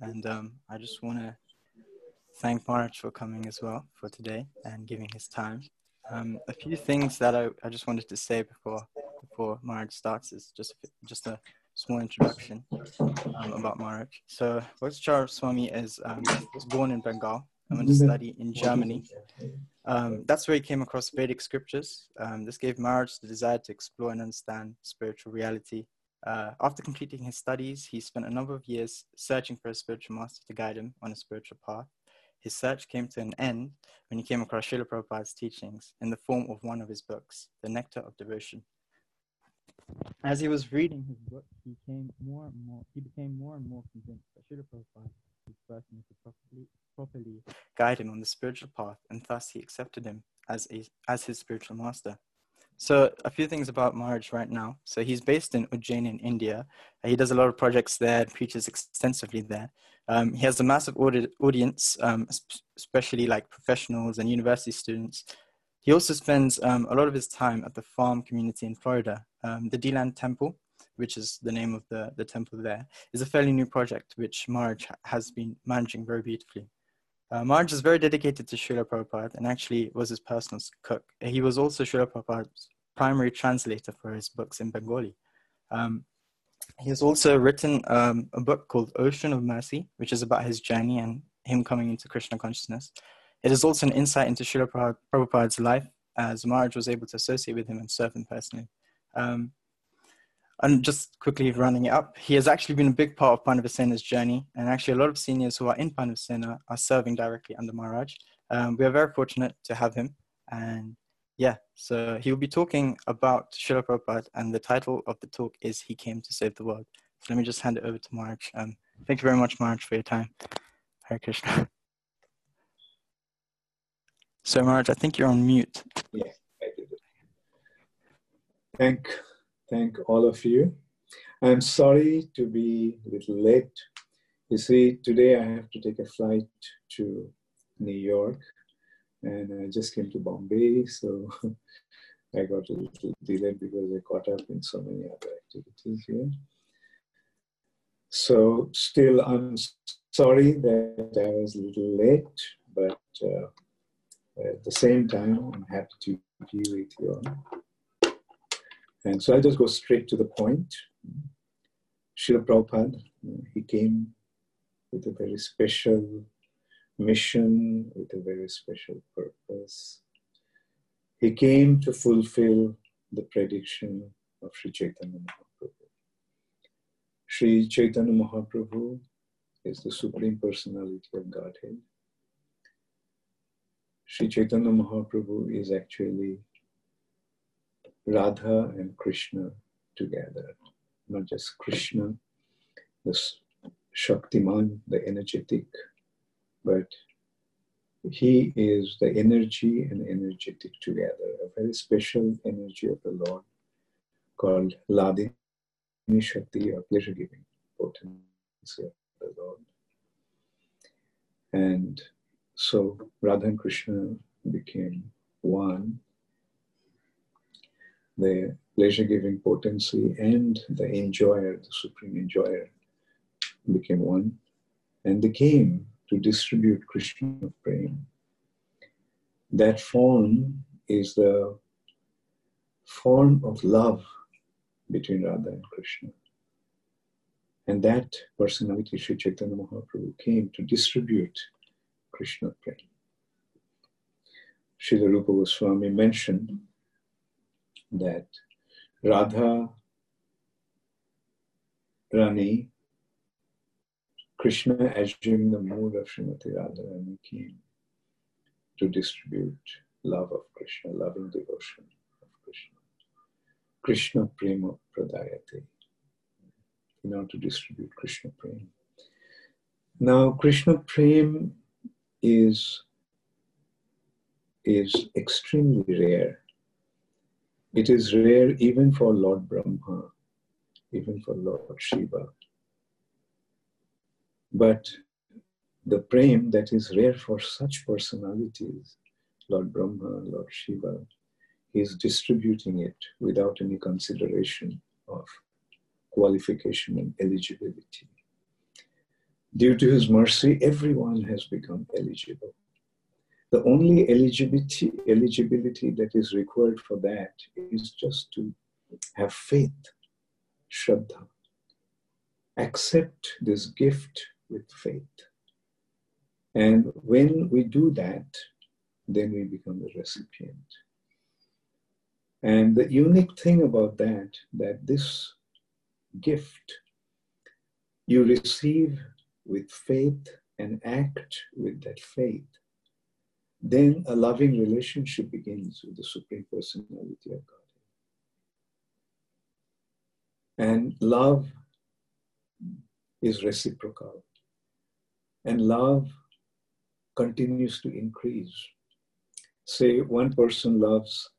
And um, I just want to thank Maharaj for coming as well for today and giving his time. Um, a few things that I, I just wanted to say before before starts is just just a small introduction um, about Maharaj. So Bhakti Charu Swami is um, was born in Bengal and went to study in Germany. Um, that's where he came across Vedic scriptures. Um, this gave Maharaj the desire to explore and understand spiritual reality. Uh, after completing his studies, he spent a number of years searching for a spiritual master to guide him on a spiritual path. His search came to an end when he came across Srila Prabhupada's teachings in the form of one of his books, The Nectar of Devotion. As he was reading his book, he became more and more he became more and more convinced that Srila Prabhupada was the person to properly properly guide him on the spiritual path, and thus he accepted him as a as his spiritual master. So a few things about Maharaj right now. So he's based in Ujjain in India. He does a lot of projects there preaches extensively there. Um, he has a massive audi- audience, um, especially like professionals and university students. He also spends um, a lot of his time at the farm community in Florida. Um, the Deland Temple, which is the name of the, the temple there, is a fairly new project which Maharaj has been managing very beautifully. Uh, Maharaj is very dedicated to Srila Prabhupada and actually was his personal cook. He was also Srila Prabhupada's primary translator for his books in Bengali. Um, he has also written um, a book called Ocean of Mercy, which is about his journey and him coming into Krishna consciousness. It is also an insight into Srila Prabhupada's life, as Maharaj was able to associate with him and serve him personally. Um, and just quickly running it up, he has actually been a big part of Pandavasena's journey, and actually a lot of seniors who are in Pandavasena are serving directly under Maharaj. Um, we are very fortunate to have him, and yeah, so he will be talking about Srila Prabhupada, and the title of the talk is He Came to Save the World. So let me just hand it over to Maharaj. Um, thank you very much, Maharaj, for your time. Hare Krishna. So, Maharaj, I think you're on mute. Yes, I did. Thank, thank all of you. I'm sorry to be a little late. You see, today I have to take a flight to New York and I just came to Bombay, so I got a little delayed because I caught up in so many other activities here. So still, I'm sorry that I was a little late, but uh, at the same time, I'm happy to be with you all. And so I'll just go straight to the point. Srila Prabhupada, he came with a very special mission with a very special purpose. He came to fulfill the prediction of Sri Chaitanya Mahaprabhu. Sri Chaitanya Mahaprabhu is the Supreme Personality of Godhead. Sri Chaitanya Mahaprabhu is actually Radha and Krishna together, not just Krishna, the Shaktiman, the energetic but he is the energy and energetic together, a very special energy of the Lord called Hladini Shakti or pleasure giving potency of the Lord. And so Radha and Krishna became one. The pleasure giving potency and the enjoyer, the supreme enjoyer, became one. And they came to distribute Krishna Prem. That form is the form of love between Radha and Krishna. And that personality, Sri Chaitanya Mahaprabhu, came to distribute Krishna Prem. Srila Rupa Goswami mentioned that Radha Rani Krishna assumed the mood of Srimati Radharani came to distribute love of Krishna, loving devotion of Krishna. Krishna Prema Pradayate, in order to distribute Krishna Prem. Now, Krishna Prem is, is extremely rare. It is rare even for Lord Brahma, even for Lord Shiva, but the prem that is rare for such personalities, Lord Brahma, Lord Shiva, is distributing it without any consideration of qualification and eligibility. due to his mercy, everyone has become eligible. The only eligibility, eligibility that is required for that is just to have faith, Shraddha. Accept this gift with faith. And when we do that, then we become the recipient. And the unique thing about that, that this gift you receive with faith and act with that faith, then a loving relationship begins with the Supreme Personality of God. And love is reciprocal. And love continues to increase. Say one person loves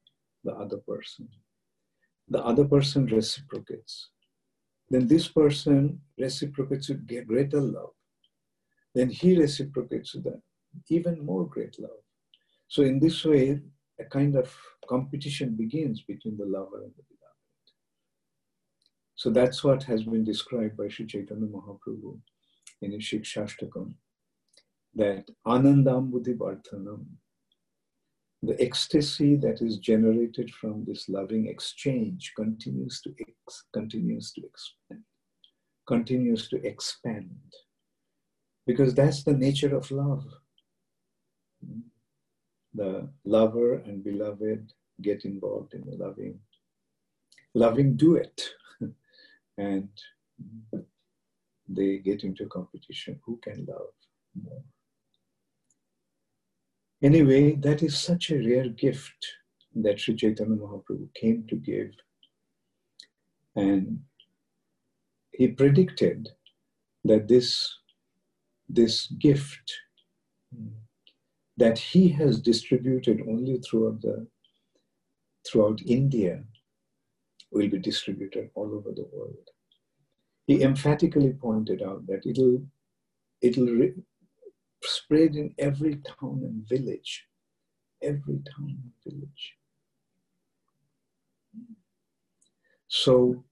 the other person, the other person reciprocates. Then this person reciprocates with greater love. Then he reciprocates with that even more great love. So in this way, a kind of competition begins between the lover and the beloved. So that's what has been described by Sri Chaitanya Mahaprabhu in his Shikshashtakam, that Anandambudhi Bhartanam, the ecstasy that is generated from this loving exchange continues to ex- continues to expand, continues to expand, because that's the nature of love the lover and beloved get involved in the loving, loving duet. and they get into competition. Who can love more? Anyway, that is such a rare gift that Sri Chaitanya Mahaprabhu came to give. And he predicted that this, this gift that he has distributed only throughout the throughout India will be distributed all over the world. He emphatically pointed out that it'll it'll re- spread in every town and village, every town and village. So,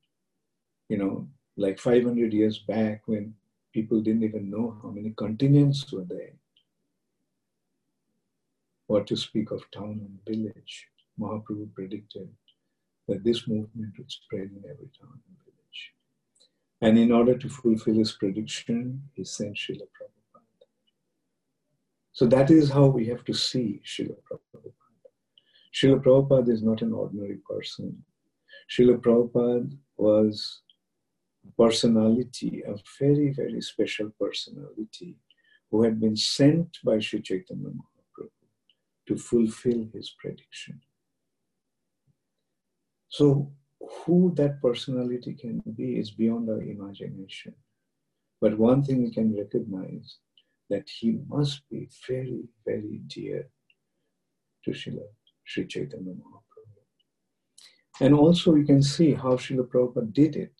you know, like 500 years back when people didn't even know how many continents were there what to speak of town and village. Mahaprabhu predicted that this movement would spread in every town and village. And in order to fulfill his prediction, he sent Srila Prabhupada. So that is how we have to see Srila Prabhupada. Srila Prabhupada is not an ordinary person. Srila Prabhupada was personality, a very, very special personality who had been sent by Sri Chaitanya Mahaprabhu to fulfill his prediction. So, who that personality can be is beyond our imagination. But one thing we can recognize that he must be very, very dear to Srila Sri Chaitanya Mahaprabhu. And also we can see how Srila Prabhupada did it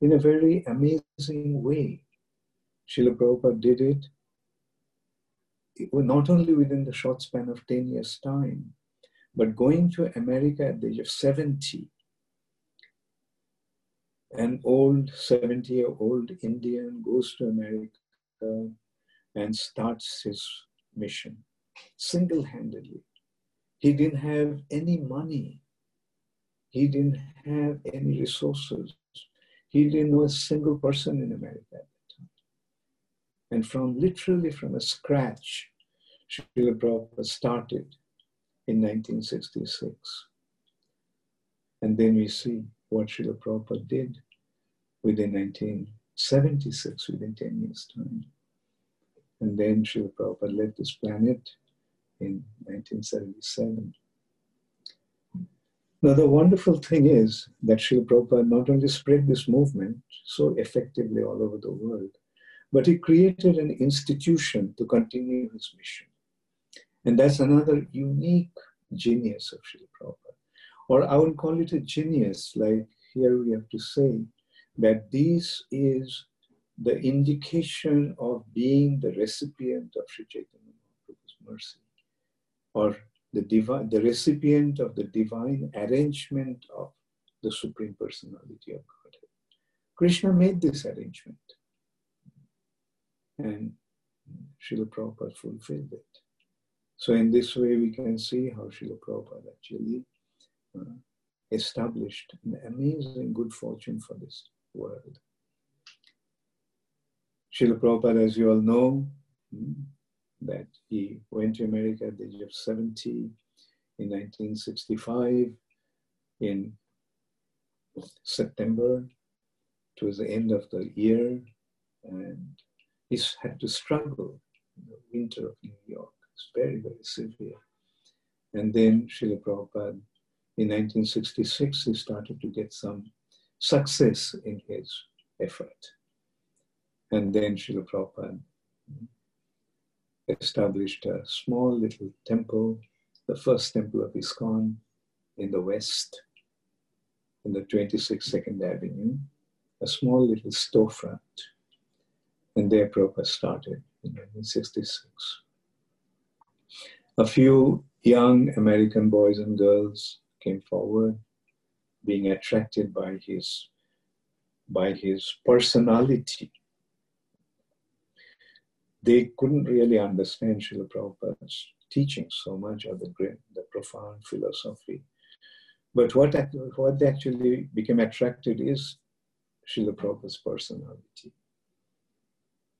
in a very amazing way. Srila Prabhupada did it not only within the short span of 10 years' time, but going to America at the age of 70, an old 70 year old Indian goes to America uh, and starts his mission single handedly. He didn't have any money, he didn't have any resources, he didn't know a single person in America at that time. and from literally from a scratch, Srila Prabhupada started in 1966. And then we see what Srila Prabhupada did within 1976, within 10 years' time. And then Srila Prabhupada left this planet in 1977. Now, the wonderful thing is that Srila Prabhupada not only spread this movement so effectively all over the world, but he created an institution to continue his mission. And that's another unique genius of Srila Prabhupada. Or I would call it a genius, like here we have to say that this is the indication of being the recipient of Sri Chaitanya Mahaprabhu's mercy, or the divine, the recipient of the divine arrangement of the Supreme Personality of Godhead. Krishna made this arrangement. And Srila Prabhupada fulfilled it. So in this way, we can see how Srila Prabhupada actually uh, established an amazing good fortune for this world. Srila Prabhupada, as you all know, hmm, that he went to America at the age of 70 in 1965 in September. towards the end of the year, and he had to struggle in the winter of New York. It's very, very severe. And then Srila Prabhupada, in 1966, he started to get some success in his effort. And then Srila Prabhupada established a small little temple, the first temple of ISKCON in the west, in the 26th 2nd Avenue, a small little storefront. And there Prabhupada started in 1966. A few young American boys and girls came forward, being attracted by his, by his personality they couldn't really understand Srila Prabhupada's teaching so much of the great, the profound philosophy. But what, what they actually became attracted is Srila Prabhupada's personality.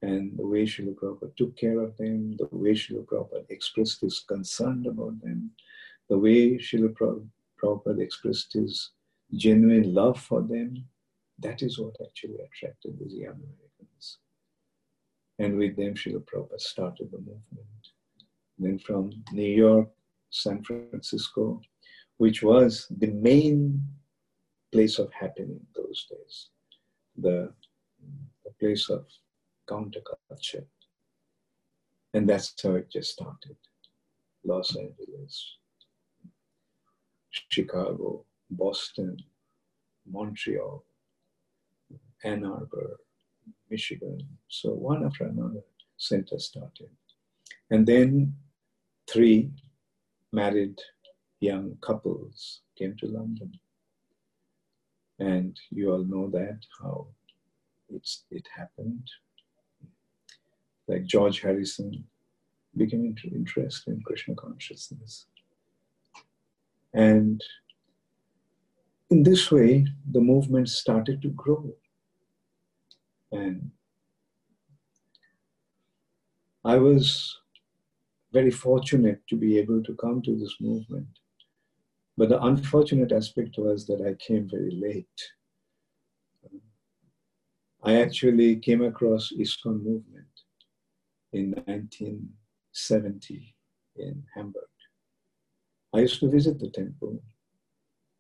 And the way Srila Prabhupada took care of them, the way Srila Prabhupada expressed his concern about them, the way Srila Prabhupada expressed his genuine love for them, that is what actually attracted these young Americans. And with them, Srila Prabhupada started the movement. Then from New York, San Francisco, which was the main place of happening those days, the, the place of counterculture. And that's how it just started. Los Angeles, Chicago, Boston, Montreal, Ann Arbor, Michigan. So one after another center started. And then three married young couples came to London. And you all know that, how it's, it happened. Like George Harrison became interested in Krishna consciousness. And in this way, the movement started to grow. And I was very fortunate to be able to come to this movement. But the unfortunate aspect was that I came very late. I actually came across ISKCON movement in 1970 in Hamburg. I used to visit the temple,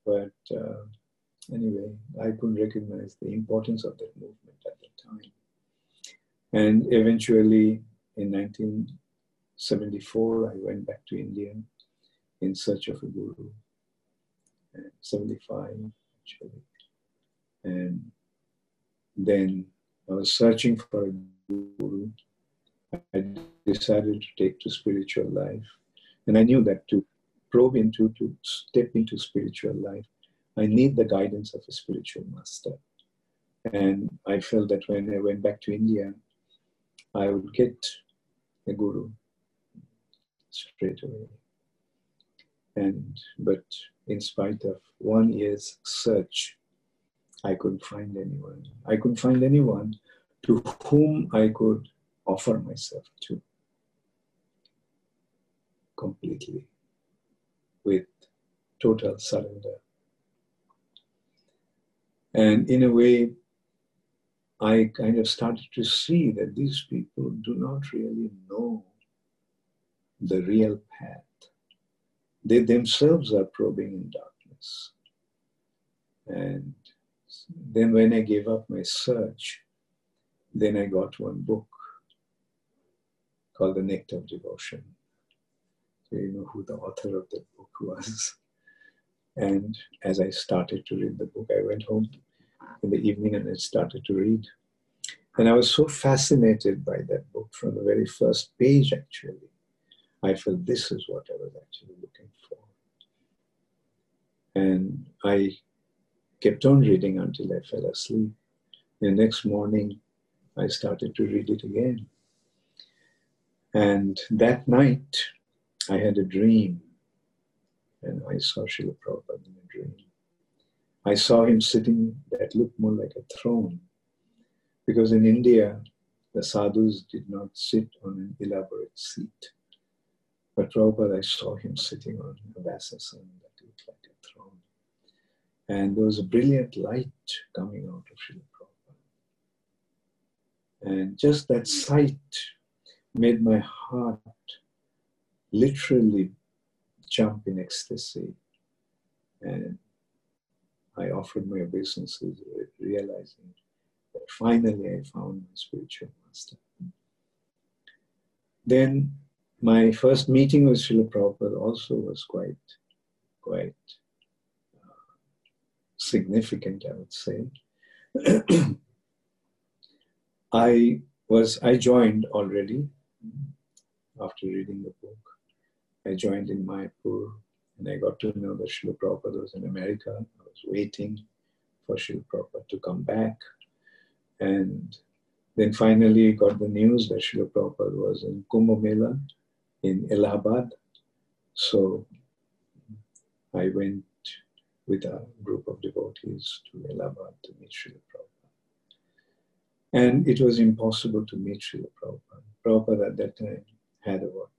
but uh, anyway, I couldn't recognize the importance of that movement at the time. And eventually, in 1974, I went back to India in search of a guru. And 75, actually. And then I was searching for a guru. I decided to take to spiritual life. And I knew that to probe into, to step into spiritual life, I need the guidance of a spiritual master. And I felt that when I went back to India, I would get a guru straight away. And but in spite of one year's search, I couldn't find anyone. I couldn't find anyone to whom I could offer myself to completely with total surrender and in a way, I kind of started to see that these people do not really know the real path. They themselves are probing in darkness. And then when I gave up my search, then I got one book called The Nectar of Devotion. You know who the author of that book was. And as I started to read the book, I went home in the evening and I started to read. And I was so fascinated by that book from the very first page, actually. I felt this is what I was actually looking for. And I kept on reading until I fell asleep. The next morning, I started to read it again. And that night, I had a dream, and I saw Srila Prabhupada in a dream. I saw him sitting that looked more like a throne, because in India, the sadhus did not sit on an elaborate seat. But Prabhupada, I saw him sitting on a Vyasasana that looked like a throne. And there was a brilliant light coming out of Srila Prabhupada. And just that sight made my heart literally jump in ecstasy. And I offered my obeisances, realizing that finally I found my spiritual master. Then my first meeting with Srila Prabhupada also was quite, quite uh, significant, I would say. I was, I joined already after reading the book. I joined in Mayapur and I got to know that Srila Prabhupada was in America. I was waiting for Srila Prabhupada to come back. And then finally got the news that Srila Prabhupada was in Kumbh Mela in Allahabad. So I went with a group of devotees to Allahabad to meet Srila Prabhupada. And it was impossible to meet Srila Prabhupada. Prabhupada at that time had about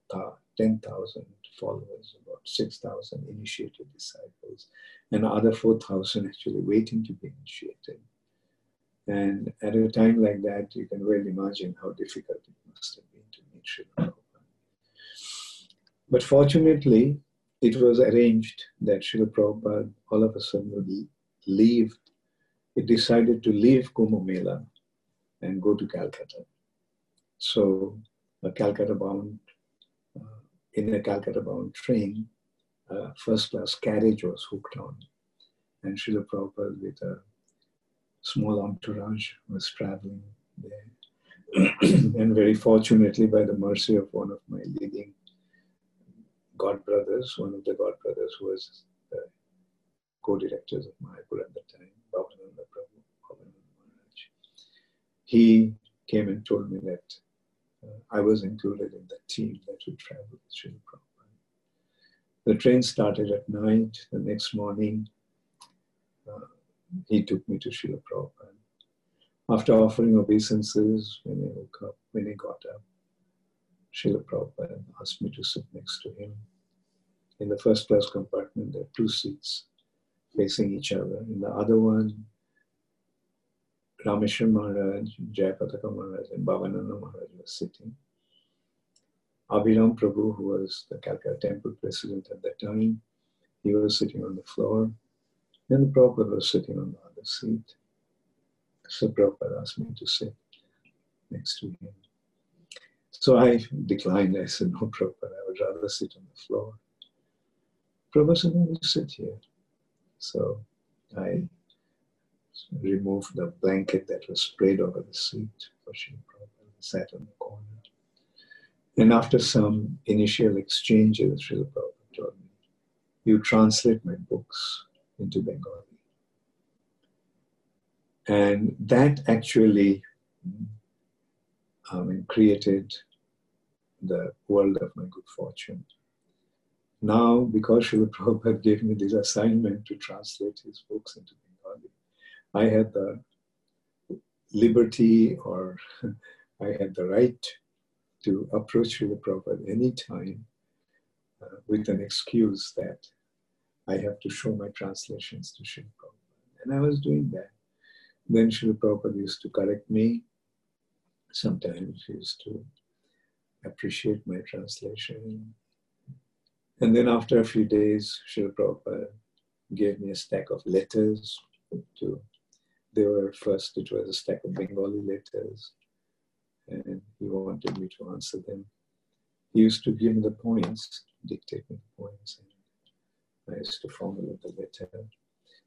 10,000 followers, about 6,000 initiated disciples, and other 4,000 actually waiting to be initiated. And at a time like that, you can well imagine how difficult it must have been to meet Srila Prabhupada. But fortunately, it was arranged that Srila Prabhupada all of a sudden would leave. He decided to leave Kumbh Mela and go to Calcutta. So, a Calcutta bound, in a Calcutta bound train, uh, first class carriage was hooked on. And Srila Prabhupada, with a small entourage, was traveling there. and very fortunately, by the mercy of one of my leading God Brothers, one of the God Brothers who was the co-directors of Mayapur at the time, Bhavananda Prabhu. He came and told me that I was included in the team that would travel with Srila Prabhupada. The train started at night. The next morning, uh, he took me to Srila Prabhupada. After offering obeisances, when he woke up, when he got up, Srila Prabhupada asked me to sit next to him. In the first class compartment, there are two seats facing each other. In the other one, Rameshwar Maharaj, Jayapataka Maharaj, and Bhavananda Maharaj were sitting. Abhiram Prabhu, who was the Calcutta temple president at that time, he was sitting on the floor. And the Prabhupada was sitting on the other seat. So Prabhupada asked me to sit next to him. So I declined. I said, no, Prabhupada, I would rather sit on the floor. Prabhupada said, no, you sit here. So I removed the blanket that was spread over the seat for Sri Prabhupada and sat on the corner. And after some initial exchanges, Srila Prabhupada told me, you translate my books into Bengali. And that actually I mean, created the world of my good fortune. Now, because Srila Prabhupada gave me this assignment to translate his books into Bengali, I had the liberty or I had the right to approach Srila Prabhupada anytime uh, with an excuse that I have to show my translations to Srila Prabhupada. And I was doing that. Then Srila Prabhupada used to correct me. Sometimes he used to appreciate my translation. And then after a few days, Srila Prabhupada gave me a stack of letters to, they were first, it was a stack of Bengali letters, and he wanted me to answer them. He used to give me the points, dictate me the points, and I used to formulate the letter.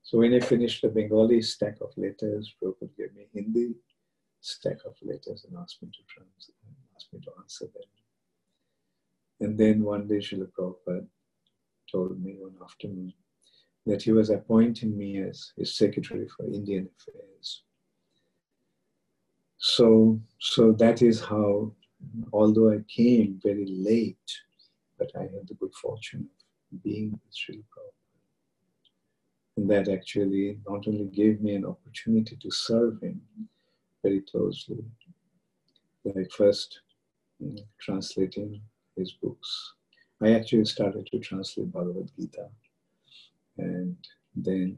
So when I finished the Bengali stack of letters, Prabhupada gave me Hindi stack of letters and asked me to translate asked me to answer them. And then one day Srila Prabhupada told me one afternoon that he was appointing me as his secretary for Indian affairs. So, so that is how although I came very late, but I had the good fortune of being with Srila Prabhupada. And that actually not only gave me an opportunity to serve him very closely, like first translating his books. I actually started to translate Bhagavad Gita. And then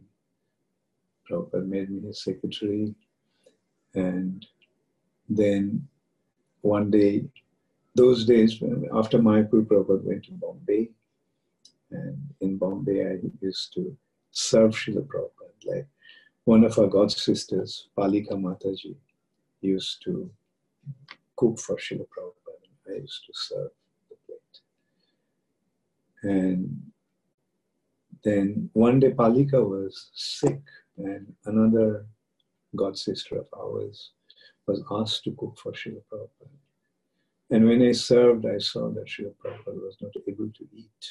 Prabhupada made me his secretary. And then one day, those days, after Mayapur, Prabhupada went to Bombay. And in Bombay, I used to serve Srila Prabhupada. Like one of our god sisters, Palika Mataji, used to cook for Srila Prabhupada. I used to serve the plate. And then one day Palika was sick, and another god sister of ours was asked to cook for Srila Prabhupada. And when I served, I saw that Srila Prabhupada was not able to eat.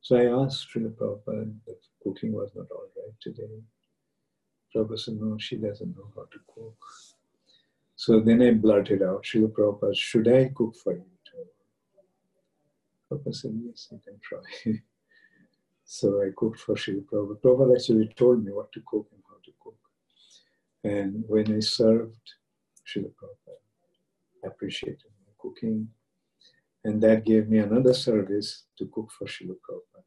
So I asked Srila Prabhupada if cooking was not all right today. Prabhupada said, no, she doesn't know how to cook. So then I blurted out, Srila Prabhupada, should I cook for you? Prabhupada said, yes, you can try. so I cooked for Srila Prabhupada. Prabhupada actually told me what to cook and how to cook. And when I served Srila Prabhupada, appreciated my cooking. And that gave me another service to cook for Srila Prabhupada.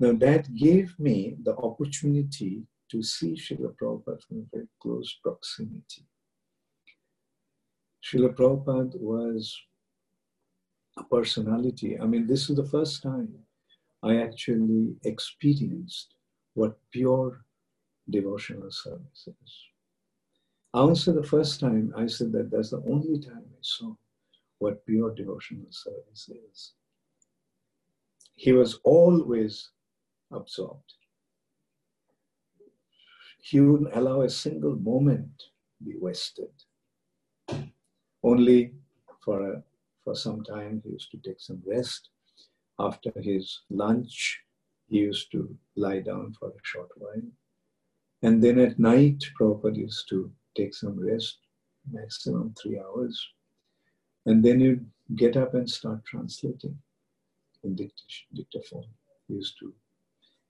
Now that gave me the opportunity to see Srila Prabhupada from a very close proximity. Srila Prabhupada was a personality. I mean, this is the first time I actually experienced what pure devotional service is. I say the first time I said that that's the only time I saw what pure devotional service is. He was always absorbed. He wouldn't allow a single moment be wasted. Only for, a, for some time he used to take some rest. After his lunch, he used to lie down for a short while. And then at night, Prabhupada used to take some rest, maximum three hours. And then he'd get up and start translating in dictation, dictaphone. He used to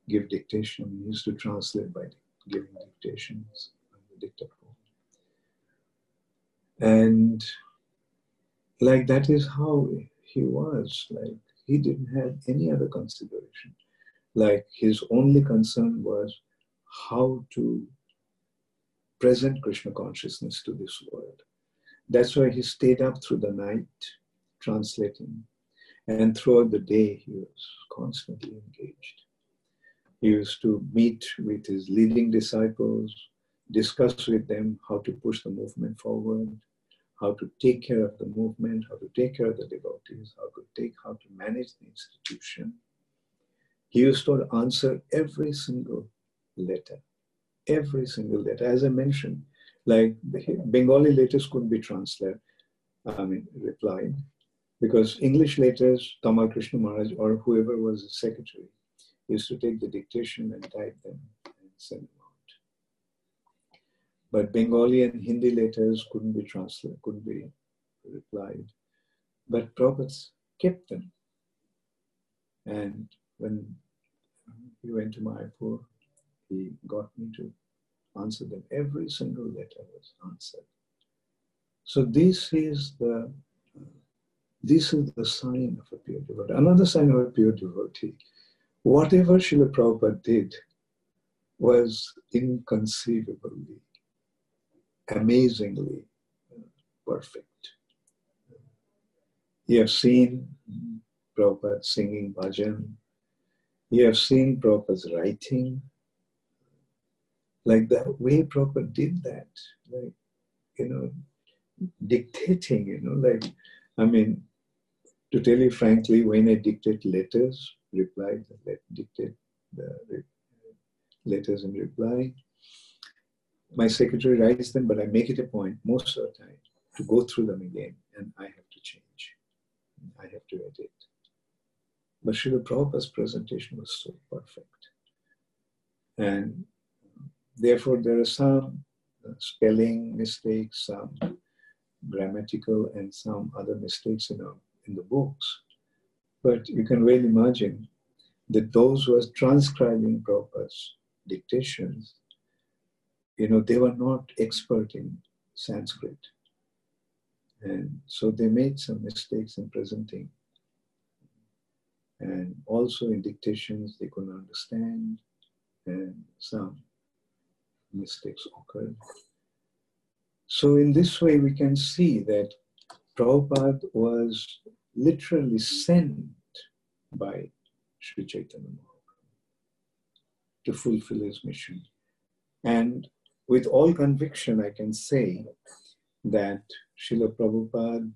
give dictation, he used to translate by giving dictations on the dictaphone. And like that is how he was. Like he didn't have any other consideration. Like his only concern was how to present Krishna consciousness to this world. That's why he stayed up through the night translating. And throughout the day, he was constantly engaged. He used to meet with his leading disciples, discuss with them how to push the movement forward, how to take care of the movement, how to take care of the devotees, how to take, how to manage the institution. He used to answer every single letter, every single letter. As I mentioned, like Bengali letters couldn't be translated, I mean, replied, because English letters, Tamal Krishna Maharaj or whoever was the secretary used to take the dictation and type them and send them but Bengali and Hindi letters couldn't be translated, couldn't be replied. But Prabhupada kept them. And when he went to Mayapur, he got me to answer them. Every single letter was answered. So this is the this is the sign of a pure devotee. Another sign of a pure devotee. Whatever Srila Prabhupada did was inconceivably amazingly perfect. You have seen Prabhupada singing bhajan. You have seen Prabhupada's writing. Like the way Prabhupada did that, like, you know, dictating, you know, like, I mean, to tell you frankly, when I dictate letters, reply, dictate the letters in reply, my secretary writes them, but I make it a point most of the time to go through them again and I have to change. I have to edit. But Srila Prabhupada's presentation was so perfect. And therefore, there are some uh, spelling mistakes, some grammatical and some other mistakes in, our, in the books. But you can well imagine that those who are transcribing Prabhupada's dictations, you know, they were not expert in Sanskrit. And so they made some mistakes in presenting. And also in dictations, they couldn't understand, and some mistakes occurred. So, in this way, we can see that Prabhupada was literally sent by Sri Chaitanya Mahaprabhu to fulfill his mission. And with all conviction, I can say that Srila Prabhupada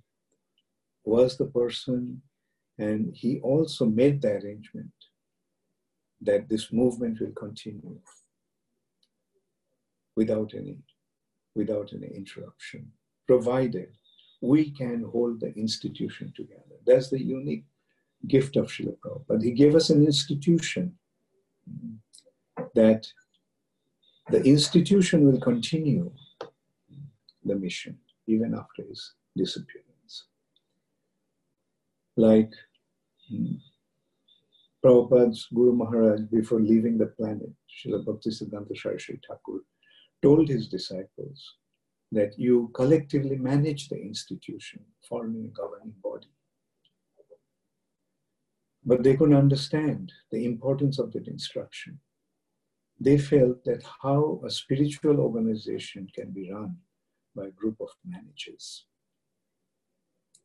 was the person and he also made the arrangement that this movement will continue without any, without any interruption, provided we can hold the institution together. That's the unique gift of Srila Prabhupada. He gave us an institution that the institution will continue the mission even after his disappearance. Like hmm, Prabhupada's Guru Maharaj, before leaving the planet, Srila Bhaktisiddhanta Saraswati Thakur, told his disciples that you collectively manage the institution, forming a governing body. But they couldn't understand the importance of that instruction. They felt that how a spiritual organization can be run by a group of managers.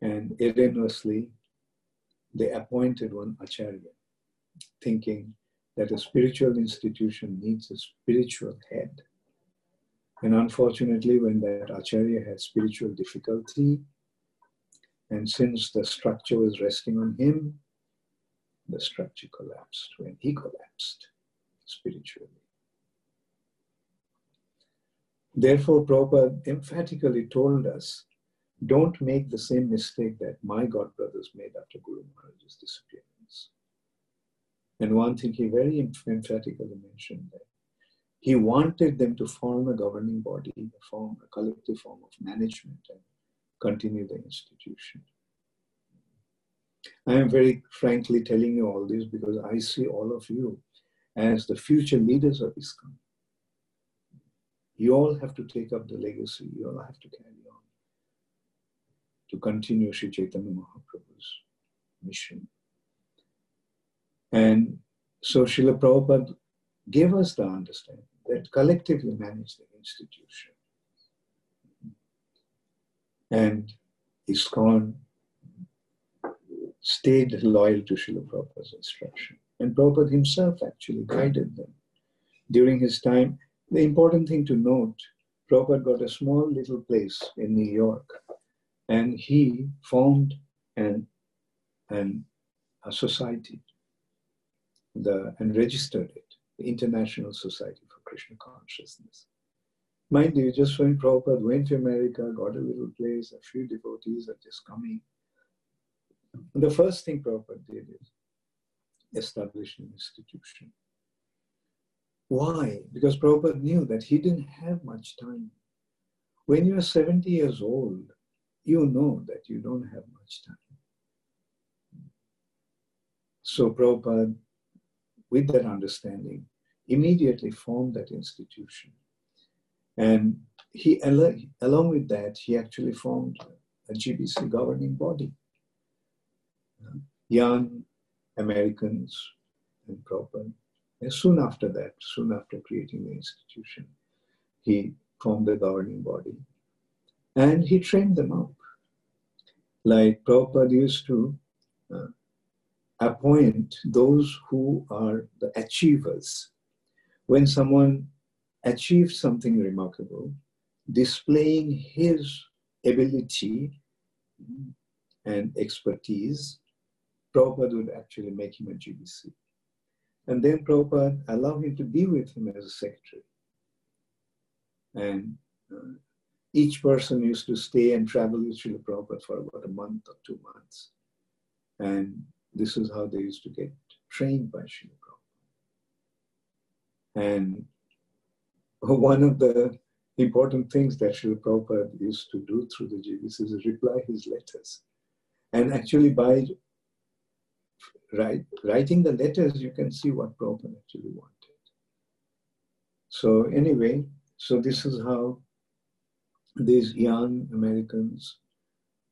And erroneously, they appointed one Acharya, thinking that a spiritual institution needs a spiritual head. And unfortunately, when that Acharya had spiritual difficulty, and since the structure was resting on him, the structure collapsed when he collapsed spiritually. Therefore, Prabhupada emphatically told us don't make the same mistake that my godbrothers made after Guru Maharaj's disappearance. And one thing he very emphatically mentioned that he wanted them to form a governing body, a form a collective form of management, and continue the institution. I am very frankly telling you all this because I see all of you as the future leaders of ISKCON. You all have to take up the legacy, you all have to carry on to continue Sri Chaitanya Mahaprabhu's mission. And so Srila Prabhupada gave us the understanding that collectively manage the institution. And ISKCON stayed loyal to Srila Prabhupada's instruction. And Prabhupada himself actually guided them. During his time, the important thing to note, Prabhupada got a small little place in New York and he formed an, an, a society the, and registered it, the International Society for Krishna Consciousness. Mind you, just when Prabhupada went to America, got a little place, a few devotees are just coming, the first thing Prabhupada did is establish an institution. Why? Because Prabhupada knew that he didn't have much time. When you're 70 years old, you know that you don't have much time. So Prabhupada, with that understanding, immediately formed that institution. And he, along with that, he actually formed a GBC governing body uh, young Americans and proper. And soon after that, soon after creating the institution, he formed the governing body and he trained them up. Like Prabhupada used to uh, appoint those who are the achievers. When someone achieves something remarkable, displaying his ability and expertise, Prabhupada would actually make him a GBC. And then Prabhupada allowed him to be with him as a secretary. And uh, each person used to stay and travel with Srila Prabhupada for about a month or two months. And this is how they used to get trained by Srila Prabhupada. And one of the important things that Srila Prabhupada used to do through the GBC is reply his letters. And actually, by write, writing the letters, you can see what Prabhupada actually wanted. So, anyway, so this is how these young Americans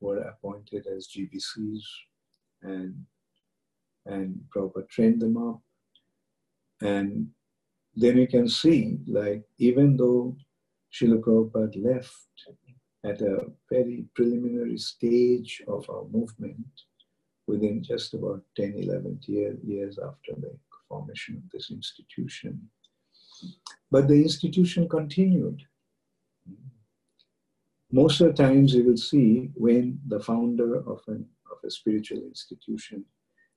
were appointed as GBCs and and Prabhupada trained them up. And then you can see, like, even though Srila Prabhupada left at a very preliminary stage of our movement, within just about 10, 11 year, years after the formation of this institution. But the institution continued. Most of the times you will see when the founder of, an, of a spiritual institution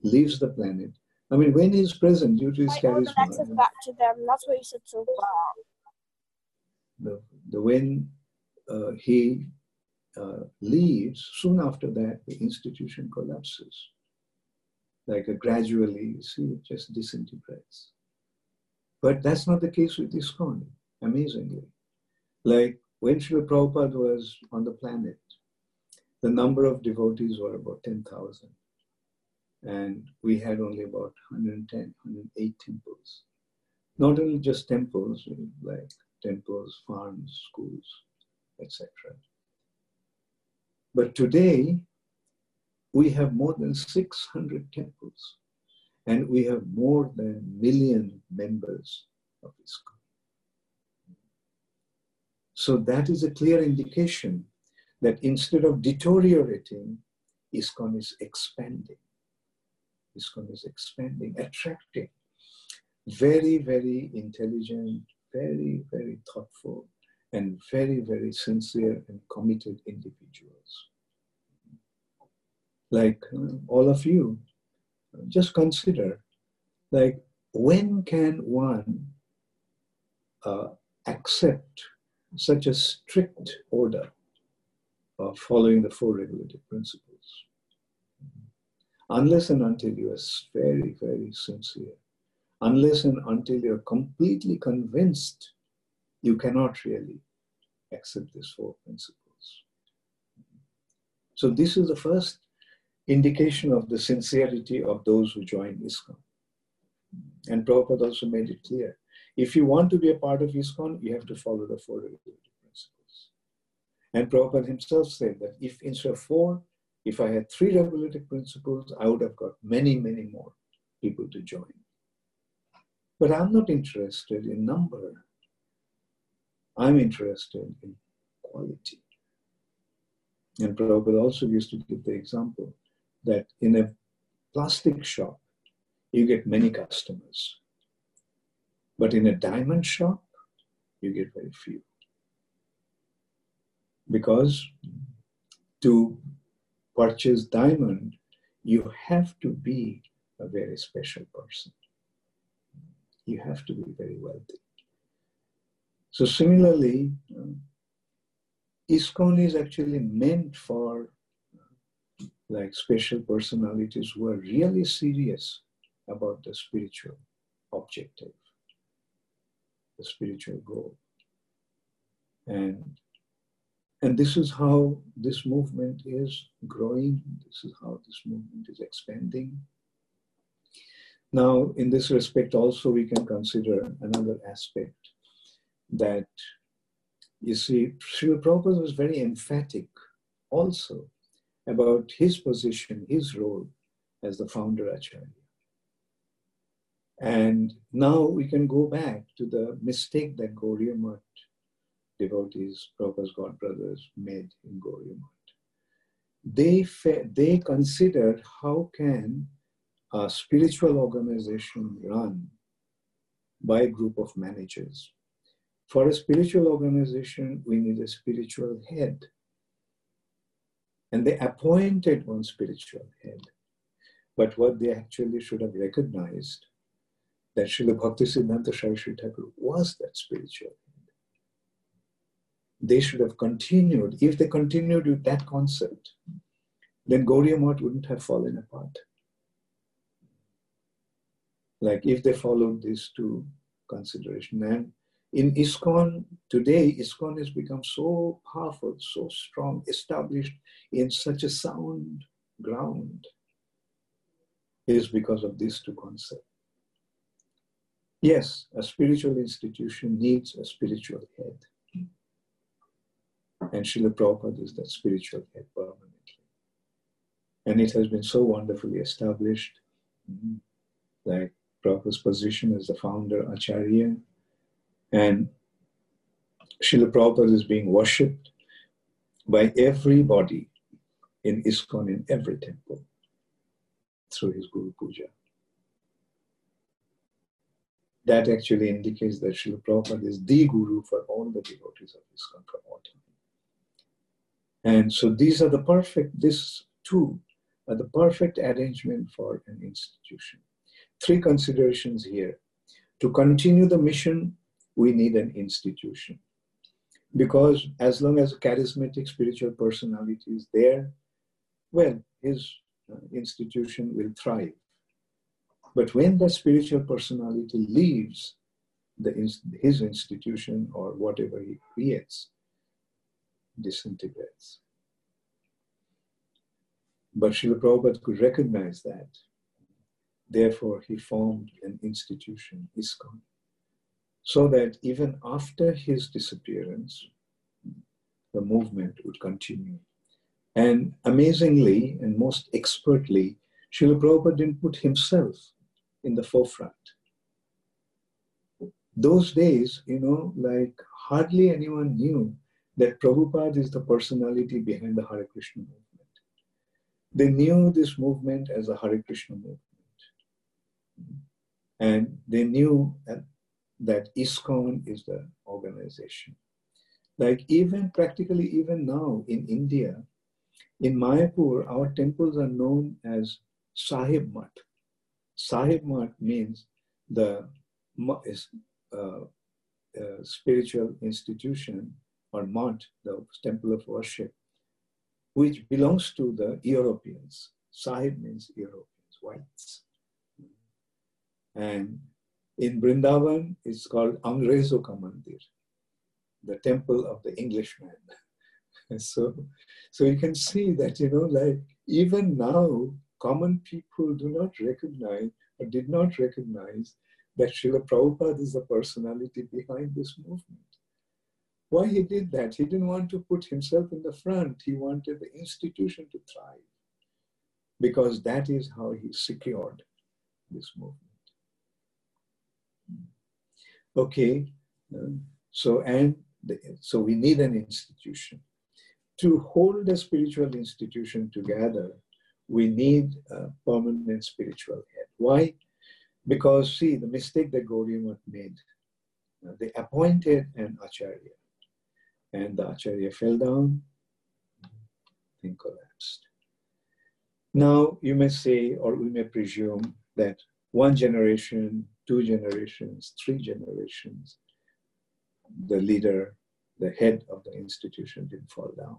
leaves the planet. I mean, when he's present due to his charisma. The back to them. That's what you said so far. The, the when uh, he uh, leaves, soon after that, the institution collapses. Like a gradually, you see, it just disintegrates. But that's not the case with ISKCON, amazingly. Like when Srila Prabhupada was on the planet, the number of devotees were about 10,000 and we had only about 110, 108 temples. Not only just temples, like temples, farms, schools, etc. But today, we have more than 600 temples, and we have more than a million members of ISKCON. So that is a clear indication that instead of deteriorating, ISKCON is expanding. ISKCON is expanding, attracting very, very intelligent, very, very thoughtful, and very, very sincere and committed individuals. Like uh, all of you, just consider, like, when can one uh, accept such a strict order of following the four regulative principles? unless and until you are very, very sincere, unless and until you're completely convinced, you cannot really accept these four principles. So, this is the first indication of the sincerity of those who join ISKCON. And Prabhupada also made it clear if you want to be a part of ISKCON, you have to follow the four principles. And Prabhupada himself said that if instead of four, if I had three regulative principles, I would have got many, many more people to join. But I'm not interested in number. I'm interested in quality. And Prabhupada also used to give the example that in a plastic shop, you get many customers. But in a diamond shop, you get very few. Because to purchase diamond, you have to be a very special person. You have to be very wealthy. So similarly, um, ISKCON is actually meant for uh, like special personalities who are really serious about the spiritual objective, the spiritual goal. And and this is how this movement is growing. This is how this movement is expanding. Now, in this respect, also we can consider another aspect that you see, Srila Prabhupada was very emphatic also about his position, his role as the founder Acharya. And now we can go back to the mistake that Gaudiya Math devotees, Prabhupada's godbrothers, made in Gaudiya They, they considered how can a spiritual organization run by a group of managers. For a spiritual organization, we need a spiritual head. And they appointed one spiritual head. But what they actually should have recognized that Srila Bhakti Siddhanta Saraswati Thakur was that spiritual head. they should have continued. If they continued with that concept, then Gaudiya Math wouldn't have fallen apart. Like if they followed these two considerations. And In ISKCON today, ISKCON has become so powerful, so strong, established in such a sound ground, is because of these two concepts. Yes, a spiritual institution needs a spiritual head. And Srila Prabhupada is that spiritual head permanently. And it has been so wonderfully established, mm-hmm, like Prabhupada's position as the founder Acharya. And Srila Prabhupada is being worshipped by everybody in ISKCON in every temple through his Guru Puja that actually indicates that Srila Prabhupada is the guru for all the devotees of ISKCON from all time. And so these are the perfect, this too are the perfect arrangement for an institution. Three considerations here. To continue the mission, we need an institution. Because as long as a charismatic spiritual personality is there, well, his uh, institution will thrive. But when the spiritual personality leaves the, his institution or whatever he creates, disintegrates. But Srila Prabhupada could recognize that. Therefore, he formed an institution, ISKCON, so that even after his disappearance, the movement would continue. And amazingly and most expertly, Srila Prabhupada didn't put himself in the forefront. Those days, you know, like hardly anyone knew that Prabhupada is the personality behind the Hare Krishna movement. They knew this movement as a Hare Krishna movement. And they knew that, ISKCON is the organization. Like even practically even now in India, in Mayapur, our temples are known as Sahib Mat. Sahib Mat means the uh, uh, spiritual institution or Mat, the temple of worship, which belongs to the Europeans. Sahib means Europeans, whites. And in Brindavan, it's called Angrezo Ka Mandir, the temple of the Englishman. so, so you can see that, you know, like even now, common people do not recognize or did not recognize that Srila Prabhupada is the personality behind this movement. Why he did that? He didn't want to put himself in the front. He wanted the institution to thrive because that is how he secured this movement. Okay, um, so and so we need an institution. To hold a spiritual institution together, we need a permanent spiritual head. Why? Because, see, the mistake that Gaudiya made, uh, they appointed an Acharya, and the Acharya fell down, thing collapsed. Now, you may say, or we may presume, that one generation, two generations, three generations, the leader, the head of the institution didn't fall down.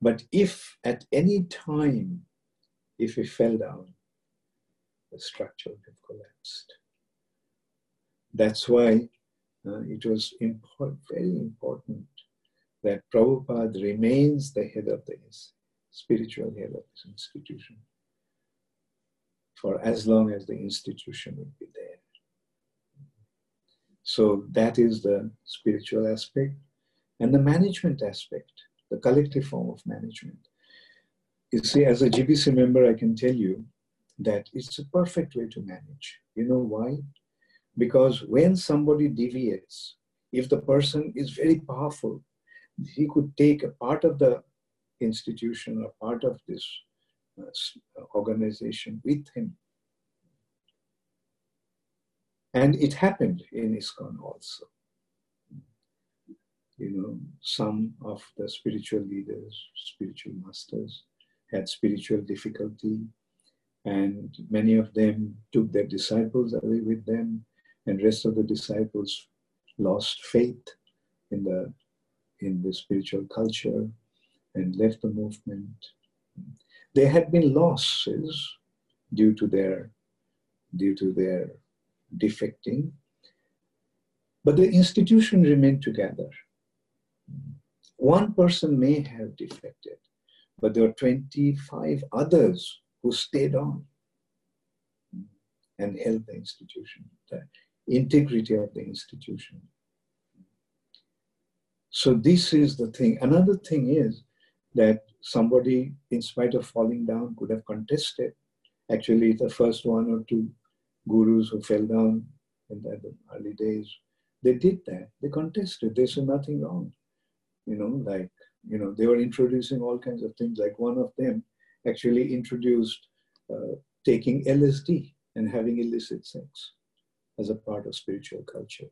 But if at any time if he fell down, the structure would have collapsed. That's why uh, it was very important that Prabhupada remains the head of the spiritual head of this institution for as long as the institution would be there. So that is the spiritual aspect and the management aspect, the collective form of management. You see, as a GBC member, I can tell you that it's a perfect way to manage. You know why? Because when somebody deviates, if the person is very powerful, he could take a part of the institution or part of this organization with him. And it happened in ISKCON also. You know, some of the spiritual leaders, spiritual masters, had spiritual difficulty, and many of them took their disciples away with them, and rest of the disciples lost faith in the in the spiritual culture and left the movement. There had been losses due to their due to their defecting. But the institution remained together. One person may have defected, but there were 25 others who stayed on and held the institution, the integrity of the institution. So, this is the thing. Another thing is that somebody, in spite of falling down, could have contested. Actually, the first one or two gurus who fell down in the early days, they did that. They contested. They said nothing wrong. You know, like, you know, they were introducing all kinds of things. Like one of them actually introduced uh, taking LSD and having illicit sex as a part of spiritual culture.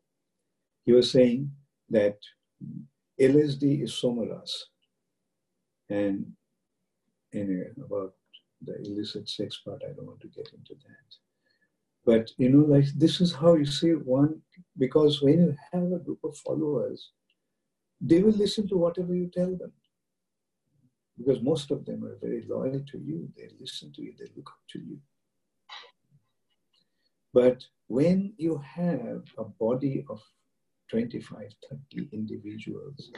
He was saying that LSD is somaras. And anyway, about the illicit sex part, I don't want to get into that. But you know, like this is how you see one, because when you have a group of followers, they will listen to whatever you tell them. Because most of them are very loyal to you, they listen to you, they look up to you. But when you have a body of 25, 30 individuals,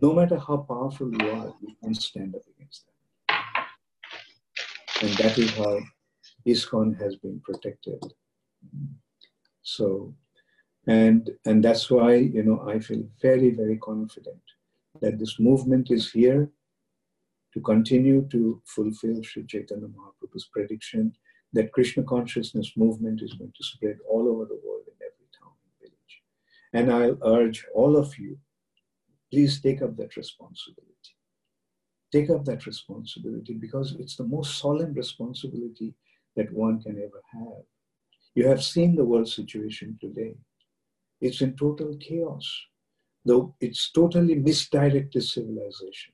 no matter how powerful you are, you can't stand up against them. And that is how ISKCON has been protected. So, and and that's why you know I feel very very confident that this movement is here to continue to fulfill Sri Chaitanya Mahaprabhu's prediction that Krishna consciousness movement is going to spread all over the world in every town and village. And I'll urge all of you, please take up that responsibility. Take up that responsibility because it's the most solemn responsibility that one can ever have. You have seen the world situation today. It's in total chaos, though it's totally misdirected civilization.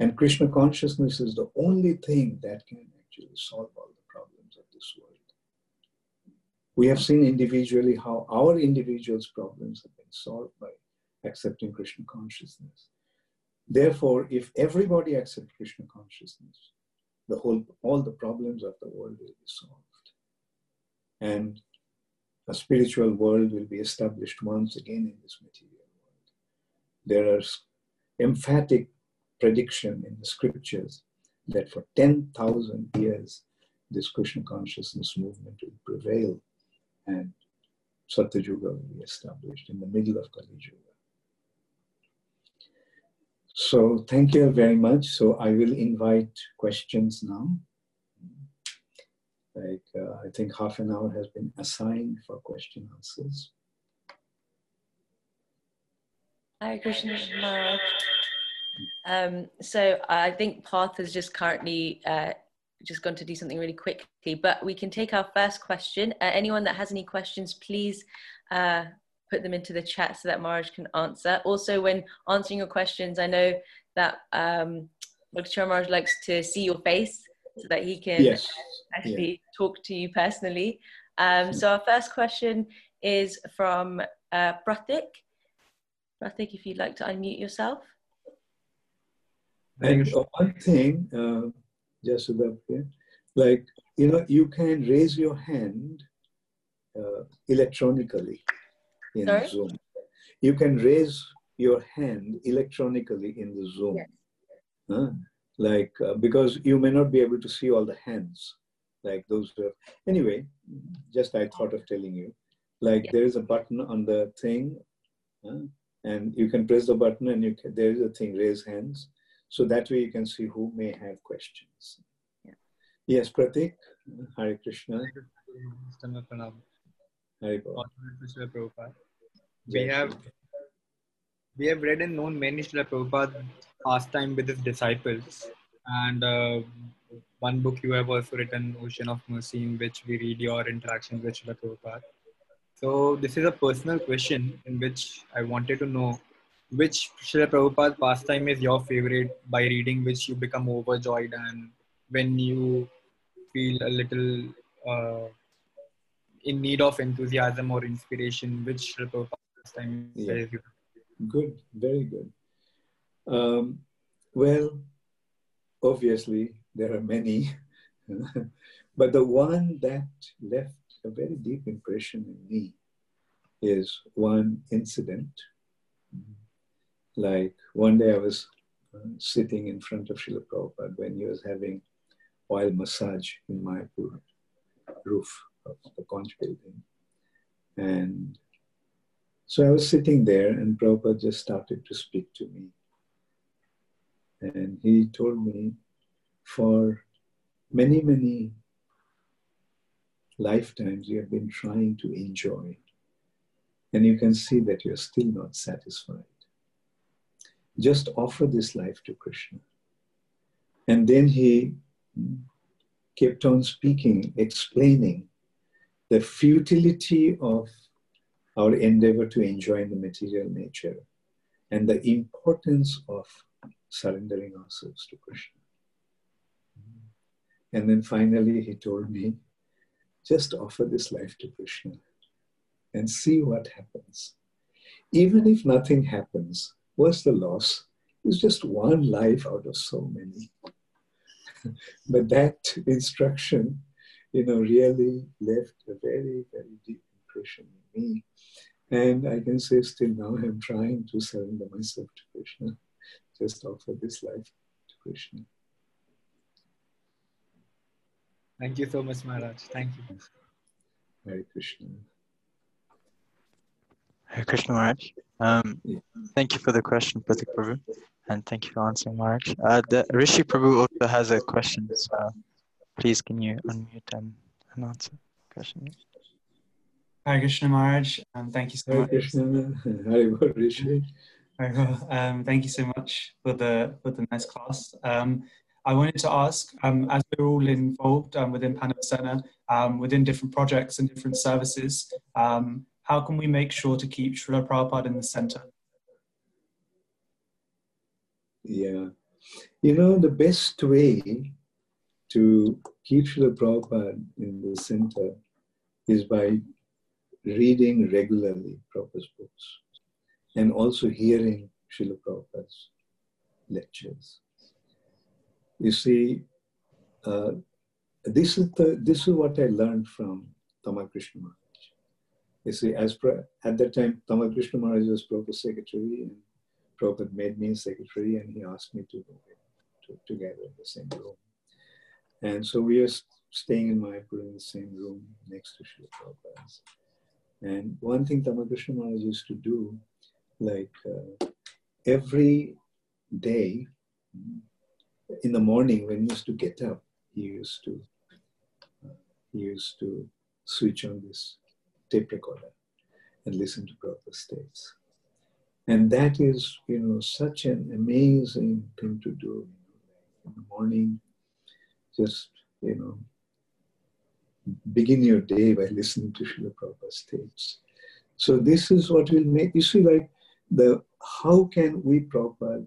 And Krishna consciousness is the only thing that can actually solve all this world. We have seen individually how our individuals' problems have been solved by accepting Krishna consciousness. Therefore, if everybody accepts Krishna consciousness, the whole, all the problems of the world will be solved. And a spiritual world will be established once again in this material world. There are emphatic prediction in the scriptures that for 10,000 years this Krishna consciousness movement will prevail and Satyuga will be established in the middle of Kali Yuga. So thank you very much. So I will invite questions now. Like uh, I think half an hour has been assigned for question answers. Hi, Krishna. Um, so I think Path is just currently uh, just going to do something really quickly, but we can take our first question. Uh, anyone that has any questions, please uh, put them into the chat so that Maharaj can answer. Also, when answering your questions, I know that um, Dr. Maharaj likes to see your face so that he can yes. actually yeah. talk to you personally. Um, so our first question is from uh, Pratik. Pratik, if you'd like to unmute yourself. And one thing, uh, just above here. Like, you know, you can raise your hand uh, electronically in Sorry? Zoom. You can raise your hand electronically in the Zoom. Yes. Huh? Like, uh, because you may not be able to see all the hands, like those. Who have, anyway, just I thought of telling you, like there is a button on the thing, huh? and you can press the button, and you can, there is a thing raise hands, so that way you can see who may have questions. Yeah. Yes, Pratik. Hare Krishna. Hare We have we have read and known many Srila Prabhupada pastime with his disciples. And uh, one book you have also written, Ocean of Mercy, in which we read your interaction with Srila Prabhupada. So this is a personal question in which I wanted to know which Srila Prabhupada pastime is your favorite by reading which you become overjoyed and when you feel a little uh, in need of enthusiasm or inspiration, which Srila Prabhupada pastime yeah. is you? Good, very good. Um, well, obviously there are many, but the one that left a very deep impression in me is one incident. Like one day I was uh, sitting in front of Srila Prabhupada when he was having oil massage in my roof of the conch building. And so I was sitting there and Prabhupada just started to speak to me. And he told me for many, many lifetimes you have been trying to enjoy. And you can see that you're still not satisfied. Just offer this life to Krishna. And then he kept on speaking, explaining the futility of our endeavor to enjoy the material nature and the importance of surrendering ourselves to Krishna. And then finally, he told me, just offer this life to Krishna and see what happens. Even if nothing happens, what's the loss? It's just one life out of so many. but that instruction, you know, really left a very, very deep impression in me. And I can say still now I'm trying to surrender myself to Krishna. Just offer this life to Krishna. Thank you so much, Maharaj. Thank you. Hare Krishna. Hare Krishna Maharaj. Um, thank you for the question, Pratik Prabhu, and thank you for answering, Maharaj. Uh, the Rishi Prabhu also has a question, so please can you unmute and, and answer the question? Hare Krishna Maharaj, um, thank you so Hare much. Krishna. Hare Rishi. Very well. Um, thank you so much for the for the nice class. Um, I wanted to ask, um, as we're all involved um, within Pandava Sena, um, within different projects and different services, um, how can we make sure to keep Srila Prabhupada in the center? Yeah. You know, the best way to keep Srila Prabhupada in the center is by reading regularly Prabhupada's books and also hearing Srila Prabhupada's lectures. You see, uh, this is the this is what I learned from Tamal Krishna Maharaj. You see, as at that time, Tamal Krishna Maharaj was Prabhupada's secretary, and Prabhupada made me secretary, and he asked me to, to together in the same room. And so we are staying in Mayapur in the same room next to Srila Prabhupada's. And one thing Tamal Krishna Maharaj used to do, like uh, every day, in the morning when he used to get up, he used to uh, he used to switch on this tape recorder and listen to Prabhupada's tapes. And that is, you know, such an amazing thing to do. In the morning, just, you know, begin your day by listening to Srila Prabhupada's tapes. So this is what will make, you see, like, the how can we Prabhupada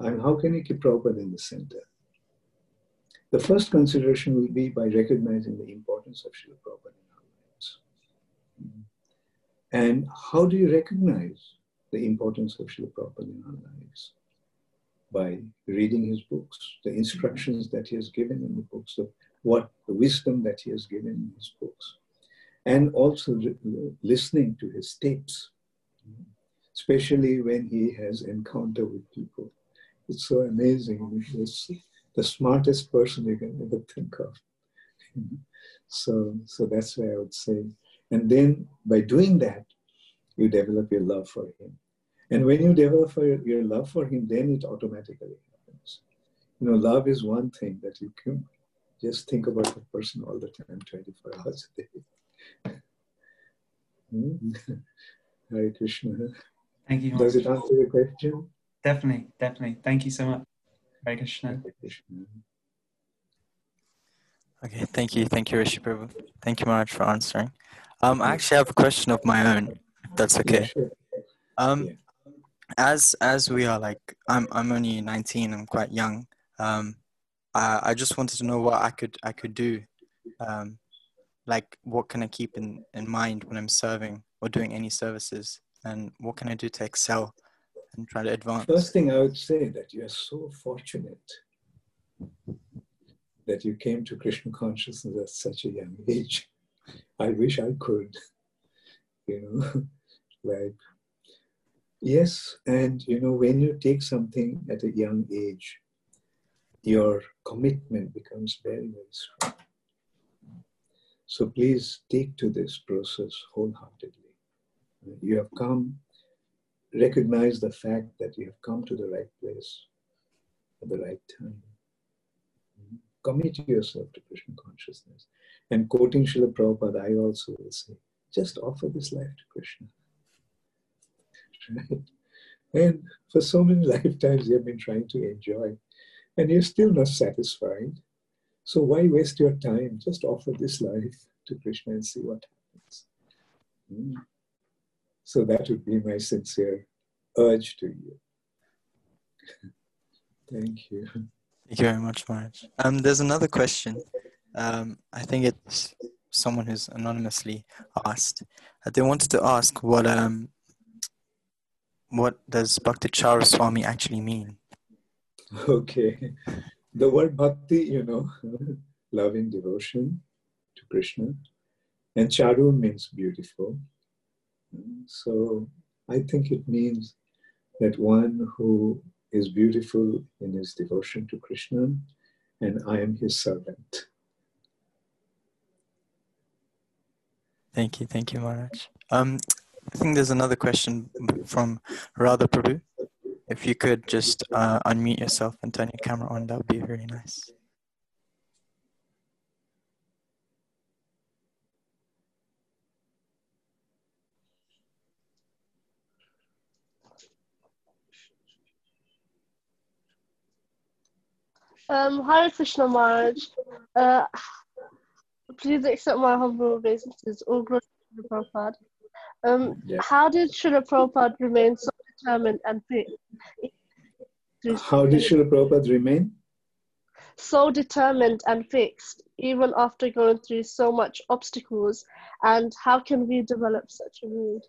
and how can we keep Prabhupada in the center? The first consideration will be by recognizing the importance of Srila Prabhupada. And how do you recognize the importance of Srila Prabhupada in our lives? By reading his books, the instructions that he has given in the books, the, what the wisdom that he has given in his books, and also listening to his tapes, especially when he has encounter with people it's so amazing. It's the smartest person you can ever think of. so, so that's why I would say. And then by doing that, you develop your love for him. And when you develop your love for him, then it automatically happens. You know, love is one thing that you can just think about the person all the time, 24 hours a day. Hmm? Hare Krishna. Thank you. Does it answer your question? Definitely, definitely. Thank you so much. Hare Krishna. Okay, thank you. Thank you, Rishi Prabhu. Thank you, Maharaj, for answering. Um, I actually have a question of my own, if that's okay. Um, as as we are like, I'm I'm only 19. I'm quite young. Um, I I just wanted to know what I could I could do. Um, like what can I keep in in mind when I'm serving or doing any services, and what can I do to excel and try to advance? First thing I would say that you are so fortunate that you came to Krishna consciousness at such a young age. I wish I could. you know, like, yes, and you know, when you take something at a young age, your commitment becomes very, very strong. So please take to this process wholeheartedly. You have come, recognize the fact that you have come to the right place at the right time. Commit yourself to Krishna consciousness. And quoting Srila Prabhupada, I also will say, just offer this life to Krishna. Right? And for so many lifetimes you have been trying to enjoy, and you're still not satisfied. So why waste your time? Just offer this life to Krishna and see what happens. Mm. So that would be my sincere urge to you. Thank you. Thank you very much, Maharaj. Um, there's another question. Um, I think it's someone who's anonymously asked. Uh, they wanted to ask what um, what does Bhakti Swami actually mean? Okay. The word bhakti, you know, loving devotion to Krishna. And charu means beautiful. So I think it means that one who is beautiful in his devotion to Krishna, and I am his servant. Thank you, thank you, Maharaj. Um, I think there's another question from Radha Prabhu. If you could just uh, unmute yourself and turn your camera on, that would be very nice. Um, Hare Krishna Maharaj. Uh, please accept my humble obeisances. All glory to the Prabhupada. Um, yeah. How did Srila Prabhupada remain so determined and fixed? How did Srila Prabhupada remain? So determined and fixed, even after going through so much obstacles. And how can we develop such a mood?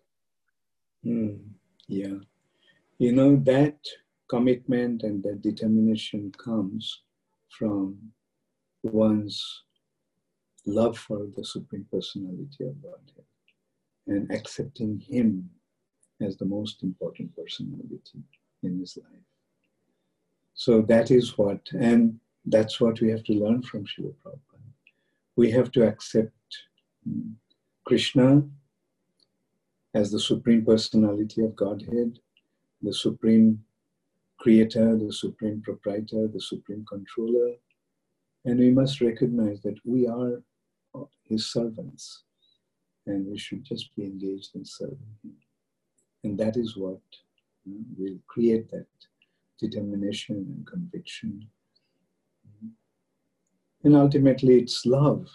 Hmm. Yeah. You know, that commitment and that determination comes from one's love for the Supreme Personality of Godhead and accepting Him as the most important personality in his life. So that is what, and that's what we have to learn from Srila Prabhupada. We have to accept Krishna as the Supreme Personality of Godhead, the Supreme creator, the supreme proprietor, the supreme controller. And we must recognize that we are his servants and we should just be engaged in serving him. And that is what you know, will create that determination and conviction. And ultimately, it's love.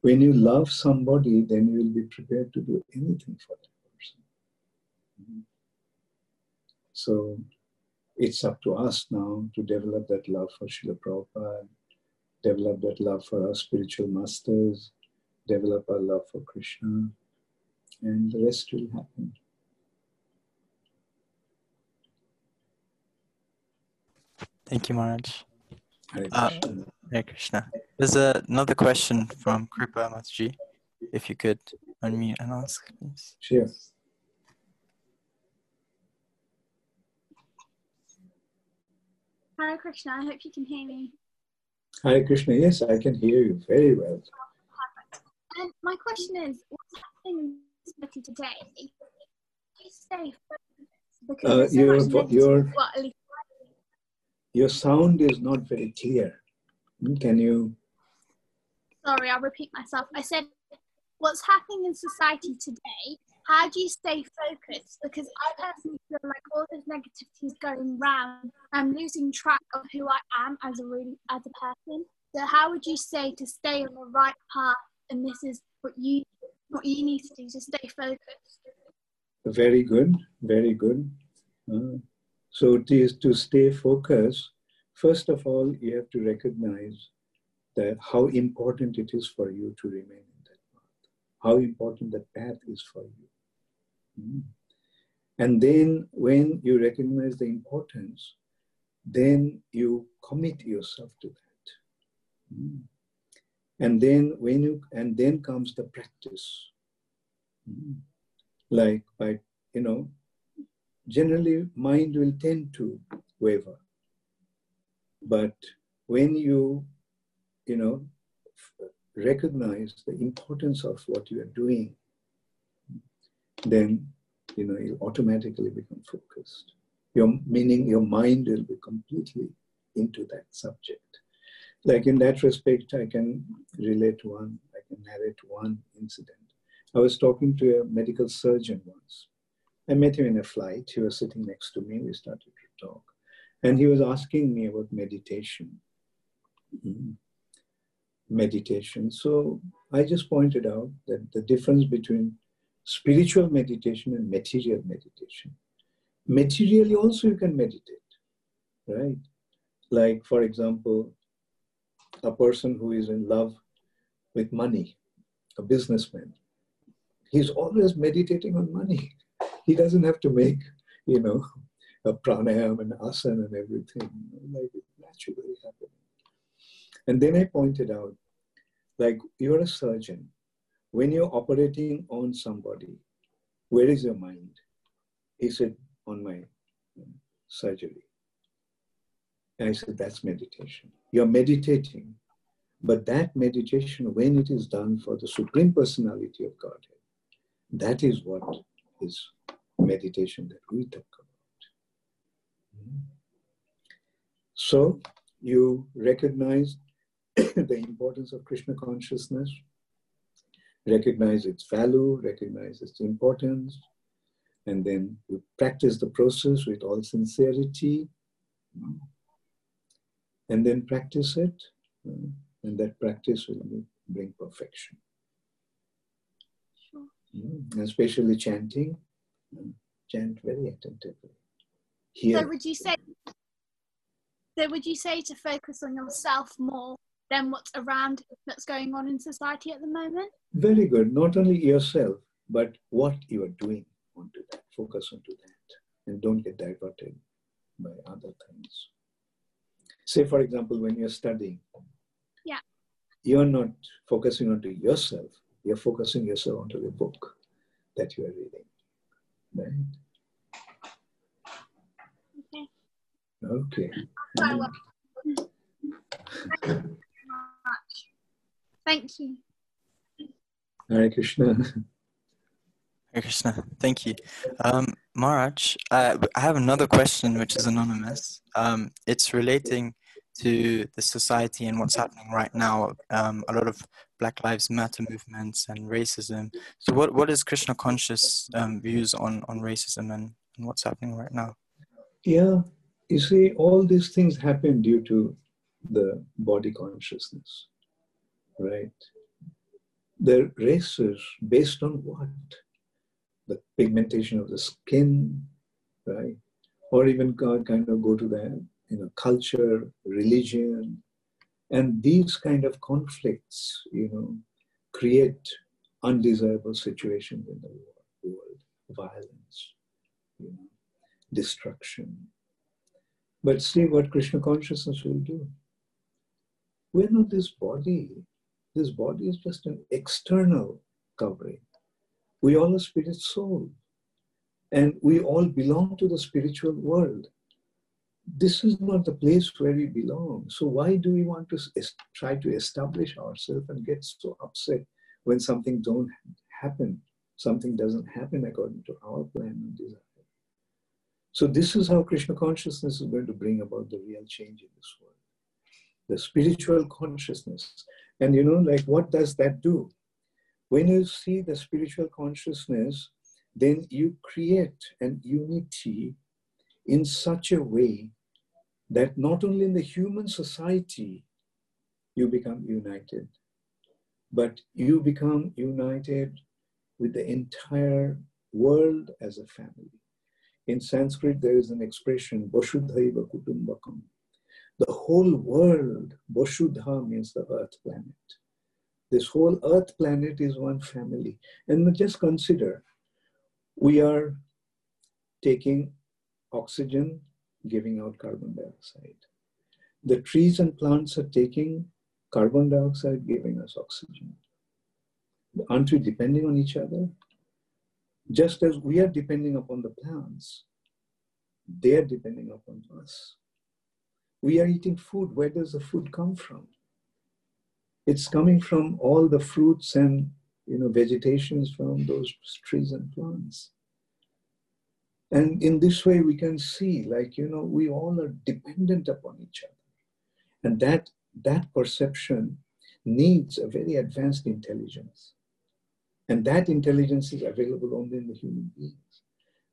When you love somebody, then you will be prepared to do anything for that person. So it's up to us now to develop that love for Srila Prabhupada, develop that love for our spiritual masters, develop our love for Krishna, and the rest will happen. Thank you, Maharaj. Hare uh, Krishna. Hare Krishna. There's another question from Kripa Mataji. If you could unmute and ask, please. Sure. Hare Krishna, I hope you can hear me. Hare Krishna, yes, I can hear you very well. Um, my question is, what's happening in today? Stay because uh, your, so your, your sound is not very clear. Hmm, can you? Sorry, I'll repeat myself. I said, what's happening in society today how do you stay focused? Because I personally feel like all this negativity is going round. I'm losing track of who I am as a really as a person. So how would you say to stay on the right path? And this is what you what you need to do to stay focused. Very good, very good. Uh, so to, to stay focused, first of all, you have to recognize that how important it is for you to remain in that path. How important that path is for you. And then when you recognize the importance, then you commit yourself to that. Mm. And then when you and then comes the practice. Mm. like by, you know, generally mind will tend to waver. But when you, you know, recognize the importance of what you are doing, then, you know, you automatically become focused. Your meaning, your mind will be completely into that subject. Like in that respect, I can relate one, I can narrate one incident. I was talking to a medical surgeon once. I met him in a flight. He was sitting next to me. We started to talk. And he was asking me about meditation. Mm-hmm. Meditation. So I just pointed out that the difference between spiritual meditation and material meditation. Materially, also, you can meditate, right? Like, for example, a person who is in love with money, a businessman, he's always meditating on money. He doesn't have to make, you know, a pranayam and asana and everything. Like it naturally happening. And then I pointed out, like you're a surgeon. When you're operating on somebody, where is your mind? He said, on my um, surgery. And I said, that's meditation. You're meditating, but that meditation, when it is done for the Supreme Personality of Godhead, that is what is meditation that we talk about. So you recognize the importance of Krishna consciousness, recognize its value, recognize its importance, and then you practice the process with all sincerity, and then practice it, and that practice will bring perfection. Mm, especially chanting, mm, chant very attentively. Here. So would you say? So would you say to focus on yourself more than what's around that's going on in society at the moment? Very good. Not only yourself, but what you are doing onto that. Focus onto that, and don't get diverted by other things. Say, for example, when you're studying, yeah, you're not focusing onto yourself, you're focusing yourself onto the book that you are reading. Right? Okay. Okay. Thank you. Hare Krishna. Hare Krishna. Thank you. Um, Maharaj, I, I have another question which is anonymous. Um, it's relating to the society and what's happening right now. Um, a lot of Black Lives Matter movements and racism. So, what, what is Krishna conscious um, views on, on racism and, and what's happening right now? Yeah, you see, all these things happen due to the body consciousness, right? The races based on what? The pigmentation of the skin, right? Or even kind of go to the you know, culture, religion, and these kind of conflicts, you know, create undesirable situations in the world, violence, you know, destruction. But see what Krishna consciousness will do. We're not this body. This body is just an external covering. We all are spirit soul. And we all belong to the spiritual world this is not the place where we belong. So why do we want to try to establish ourselves and get so upset when something don't happen, something doesn't happen according to our plan and desire? So this is how Krishna consciousness is going to bring about the real change in this world. The spiritual consciousness. And you know, like what does that do? When you see the spiritual consciousness, then you create an unity in such a way that not only in the human society you become united, but you become united with the entire world as a family. In Sanskrit, there is an expression, Vasudhaiva Kutumbakam. The whole world, Vasudha means the earth planet. This whole earth planet is one family. And just consider, we are taking oxygen, giving out carbon dioxide. The trees and plants are taking carbon dioxide, giving us oxygen. Aren't we depending on each other? Just as we are depending upon the plants, they are depending upon us. We are eating food. Where does the food come from? It's coming from all the fruits and you know vegetations from those trees and plants. And in this way, we can see, like, you know, we all are dependent upon each other. And that, that perception needs a very advanced intelligence. And that intelligence is available only in the human beings.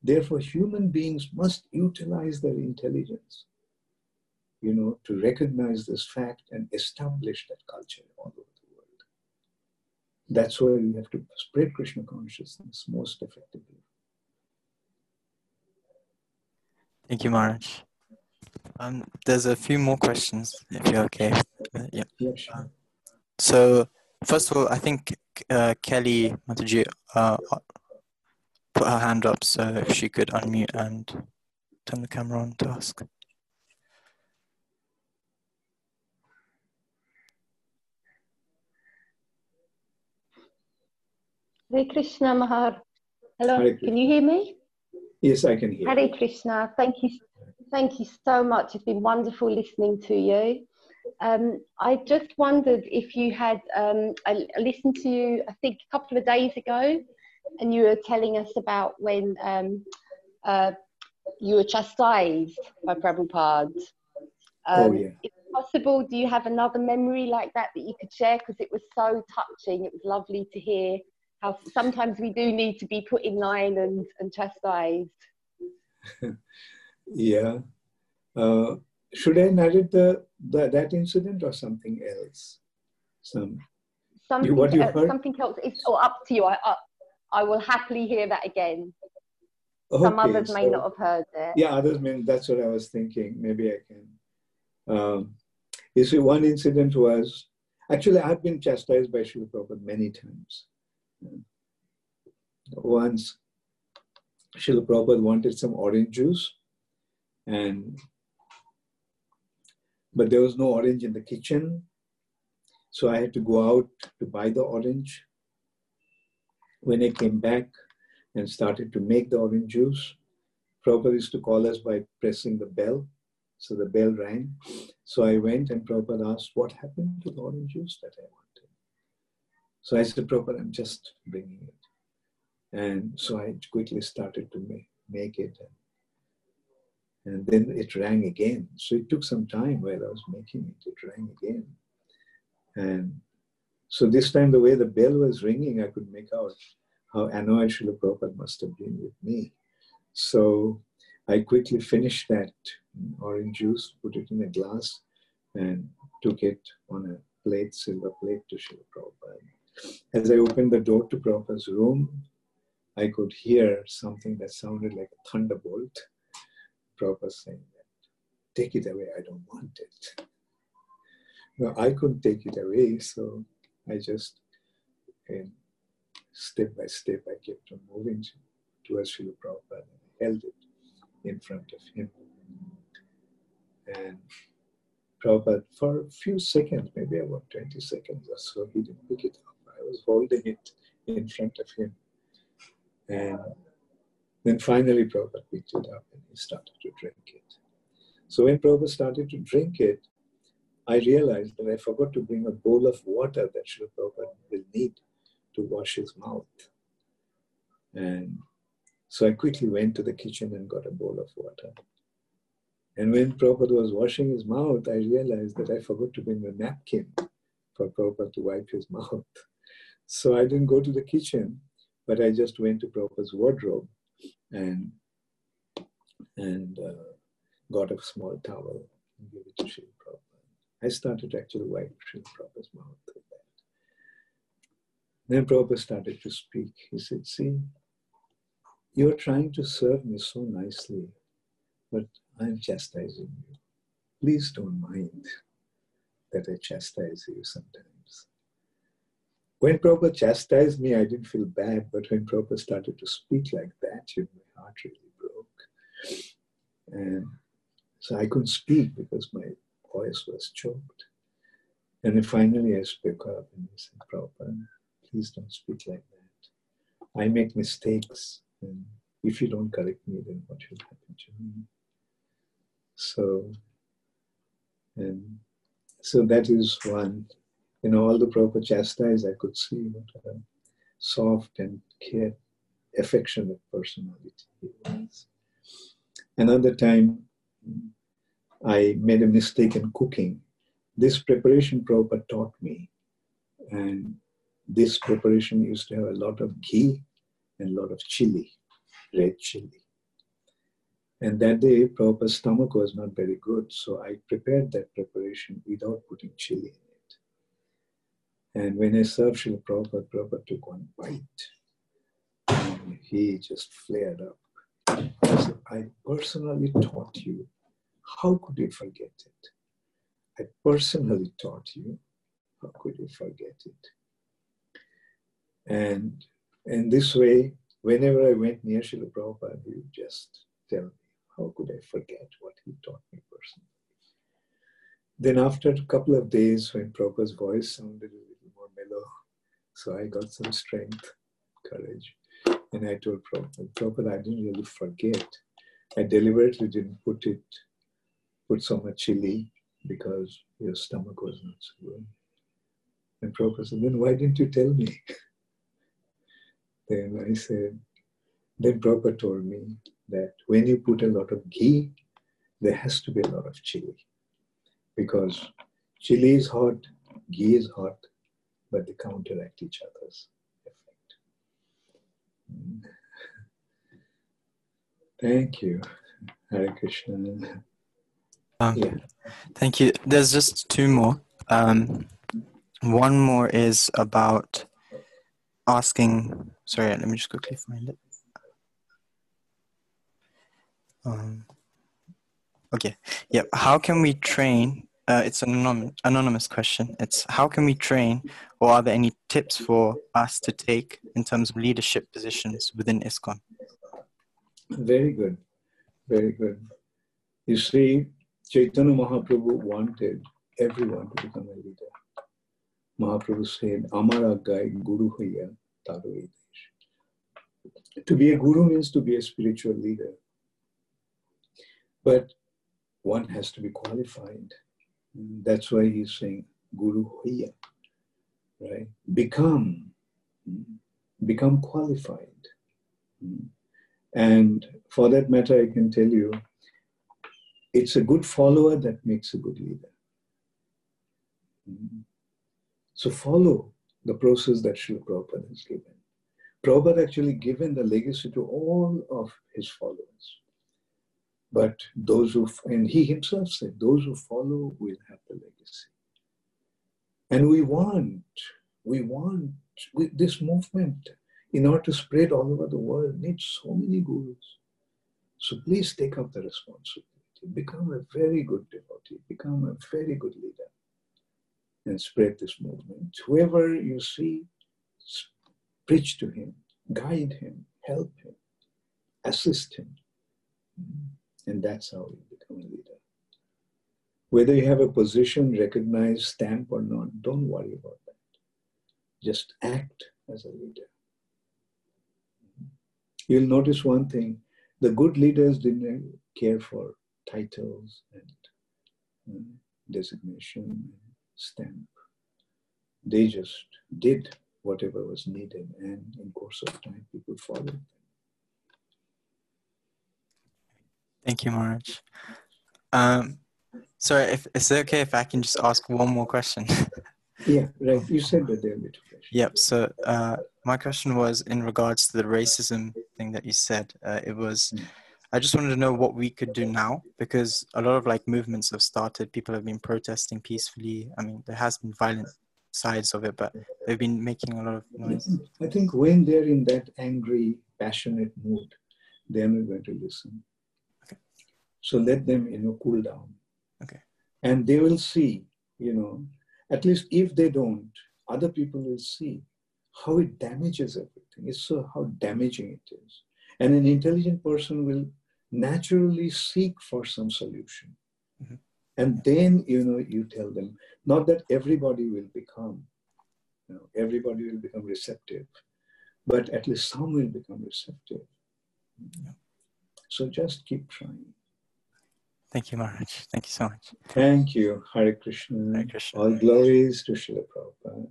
Therefore, human beings must utilize their intelligence, you know, to recognize this fact and establish that culture all over the world. That's why we have to spread Krishna consciousness most effectively. Thank you, Maharaj. Um, there's a few more questions, if you're okay. Uh, yeah. Yeah, sure. So, first of all, I think uh, Kelly Mataji uh, put her hand up, so if she could unmute and turn the camera on to ask. Hare Krishna Mahar. Hello, Hare can you hear me? Yes, I can hear. Hare Krishna. Thank you, thank you so much. It's been wonderful listening to you. Um, I just wondered if you had. Um, I I listened to you, I think, a couple of days ago, and you were telling us about when um, uh, you were chastised by Prabhupada. Oh, Um, yeah. If possible, do you have another memory like that that you could share? Because it was so touching. It was lovely to hear how sometimes we do need to be put in line and, and chastised. Yeah. Uh, should I narrate the, the that incident or something else? Some Something, what you uh, heard? something else. It's oh, up to you. I, I, I will happily hear that again. Some Okay, others may so- not have heard it. Yeah, others mean that's what I was thinking. Maybe I can. Um, you see, one incident was actually I've been chastised by Srila Prabhupada many times. Once Srila Prabhupada wanted some orange juice, and but there was no orange in the kitchen, so I had to go out to buy the orange. When I came back and started to make the orange juice, Prabhupada used to call us by pressing the bell. So the bell rang. So I went and Prabhupada asked, What happened to the orange juice that I wanted? So I said, Prabhupada, I'm just bringing it. And so I quickly started to make, make it. And, and then it rang again. So it took some time while I was making it. It rang again. And so this time, the way the bell was ringing, I could make out how annoyed Srila Prabhupada must have been with me. So I quickly finished that orange juice, put it in a glass, and took it on a plate, silver plate to Srila Prabhupada. As I opened the door to Prabhupada's room, I could hear something that sounded like a thunderbolt. Prabhupada saying take it away, I don't want it. No, I couldn't take it away, so I just, step by step, I kept on moving towards Srila Prabhupada and held it in front of him. And Prabhupada, for a few seconds, maybe about 20 seconds or so, he didn't pick it up. I was holding it in front of him. And then finally, Prabhupada picked it up and he started to drink it. So when Prabhupada started to drink it, I realized that I forgot to bring a bowl of water that Srila Prabhupada will need to wash his mouth. And so I quickly went to the kitchen and got a bowl of water. And when Prabhupada was washing his mouth, I realized that I forgot to bring a napkin for Prabhupada to wipe his mouth. So I didn't go to the kitchen, but I just went to Prabhupada's wardrobe and, and uh, got a small towel and gave it to Srila Prabhupada. I started actually wipe Srila Prabhupada's mouth with that. Then Prabhupada started to speak. He said, See, you're trying to serve me so nicely, but I'm chastising you. Please don't mind that I chastise you sometimes. When Prabhupada chastised me, I didn't feel bad, but when Prabhupada started to speak like that, you know, my heart really broke. And so I couldn't speak because my voice was choked. And then finally I spoke up and I said, Prabhupada, please don't speak like that. I make mistakes. And if you don't correct me, then what will happen to me? So, and so that is one. Know, all the proper chastise, I could see what a soft and care, affectionate personality he was. Another time, I made a mistake in cooking. This preparation Prabhupada taught me, and this preparation used to have a lot of ghee and a lot of chili, red chili. And that day, Prabhupada's stomach was not very good, so I prepared that preparation without putting chili in. And when I served Srila Prabhupada, Prabhupada took one bite. And he just flared up. I said, I personally taught you. How could you forget it? I personally taught you. How could you forget it? And in this way, whenever I went near Srila Prabhupada, he would just tell me, how could I forget what he taught me personally? Then after a couple of days, when Prabhupada's voice sounded mellow, so I got some strength, courage. And I told Prabhupada, Prabhupada, I didn't really forget. I deliberately didn't put it, put so much chili because your stomach was not so good. And Prabhupada said, then why didn't you tell me? then I said, then Prabhupada told me that when you put a lot of ghee, there has to be a lot of chili. Because chili is hot, ghee is hot, but they counteract each other's effect. Mm. Thank you, Hare Krishna. Um, yeah. Thank you. There's just two more. Um, one more is about asking. Sorry, let me just quickly find it. Um, okay. Yep. How can we train? Uh, it's an anonymous, anonymous question. It's how can we train, or are there any tips for us to take in terms of leadership positions within ISKCON? Very good. Very good. You see, Chaitanya Mahaprabhu wanted everyone to become a leader. Mahaprabhu said, Amara Gai Guru Hoya Tadu To be a guru means to be a spiritual leader. But one has to be qualified. That's why he's saying Guru Hoya, right? Become, become qualified. And for that matter, I can tell you, it's a good follower that makes a good leader. So follow the process that Srila Prabhupada has given. Prabhupada actually given the legacy to all of his followers. But those who, and he himself said, those who follow will have the legacy. And we want, we want with this movement, in order to spread all over the world, needs so many gurus. So please take up the responsibility. Become a very good devotee. Become a very good leader. And spread this movement. Whoever you see, preach to him, guide him, help him, assist him. And that's how you become a leader. Whether you have a position, recognized, stamp or not, don't worry about that. Just act as a leader. You'll notice one thing the good leaders didn't care for titles and uh, designation and stamp. They just did whatever was needed, and in course of time, people followed Thank you, Maharaj. Um, sorry, if is it okay if I can just ask one more question? yeah, right. You said that there were two questions. Yep. So uh, my question was in regards to the racism thing that you said. Uh, it was, mm. I just wanted to know what we could do now because a lot of like movements have started. People have been protesting peacefully. I mean, there has been violent sides of it, but they've been making a lot of noise. I think when they're in that angry, passionate mood, they're not going to listen. So let them, you know, cool down. Okay. And they will see, you know, at least if they don't, other people will see how it damages everything. It's so how damaging it is. And an intelligent person will naturally seek for some solution. Mm-hmm. And then, you know, you tell them, not that everybody will become, you know, everybody will become receptive, but at least some will become receptive. Yeah. So just keep trying. Thank you, Maharaj. Thank you so much. Thank you, Hare Krishna. Hare Krishna. All glories to Srila Prabhupada.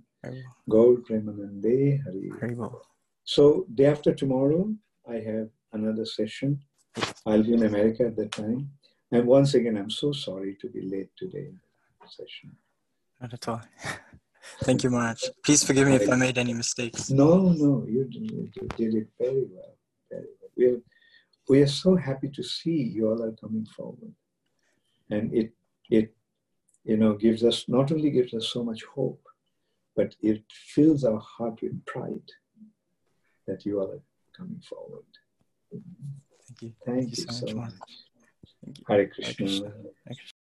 Gaur Premanande Hari. well. So day after tomorrow, I have another session. I'll be in America at that time. And once again, I'm so sorry to be late today in the session. Not at all. Thank you, Maharaj. Please forgive me if I made any mistakes. No, no, you did, you did it very well. Very well. We're, we are so happy to see you all are coming forward. And it, it, you know, gives us, not only gives us so much hope, but it fills our heart with pride that you are coming forward. Thank you. Thank, you you so much, much. Thank you. Hare. Krishna. Hare Krishna.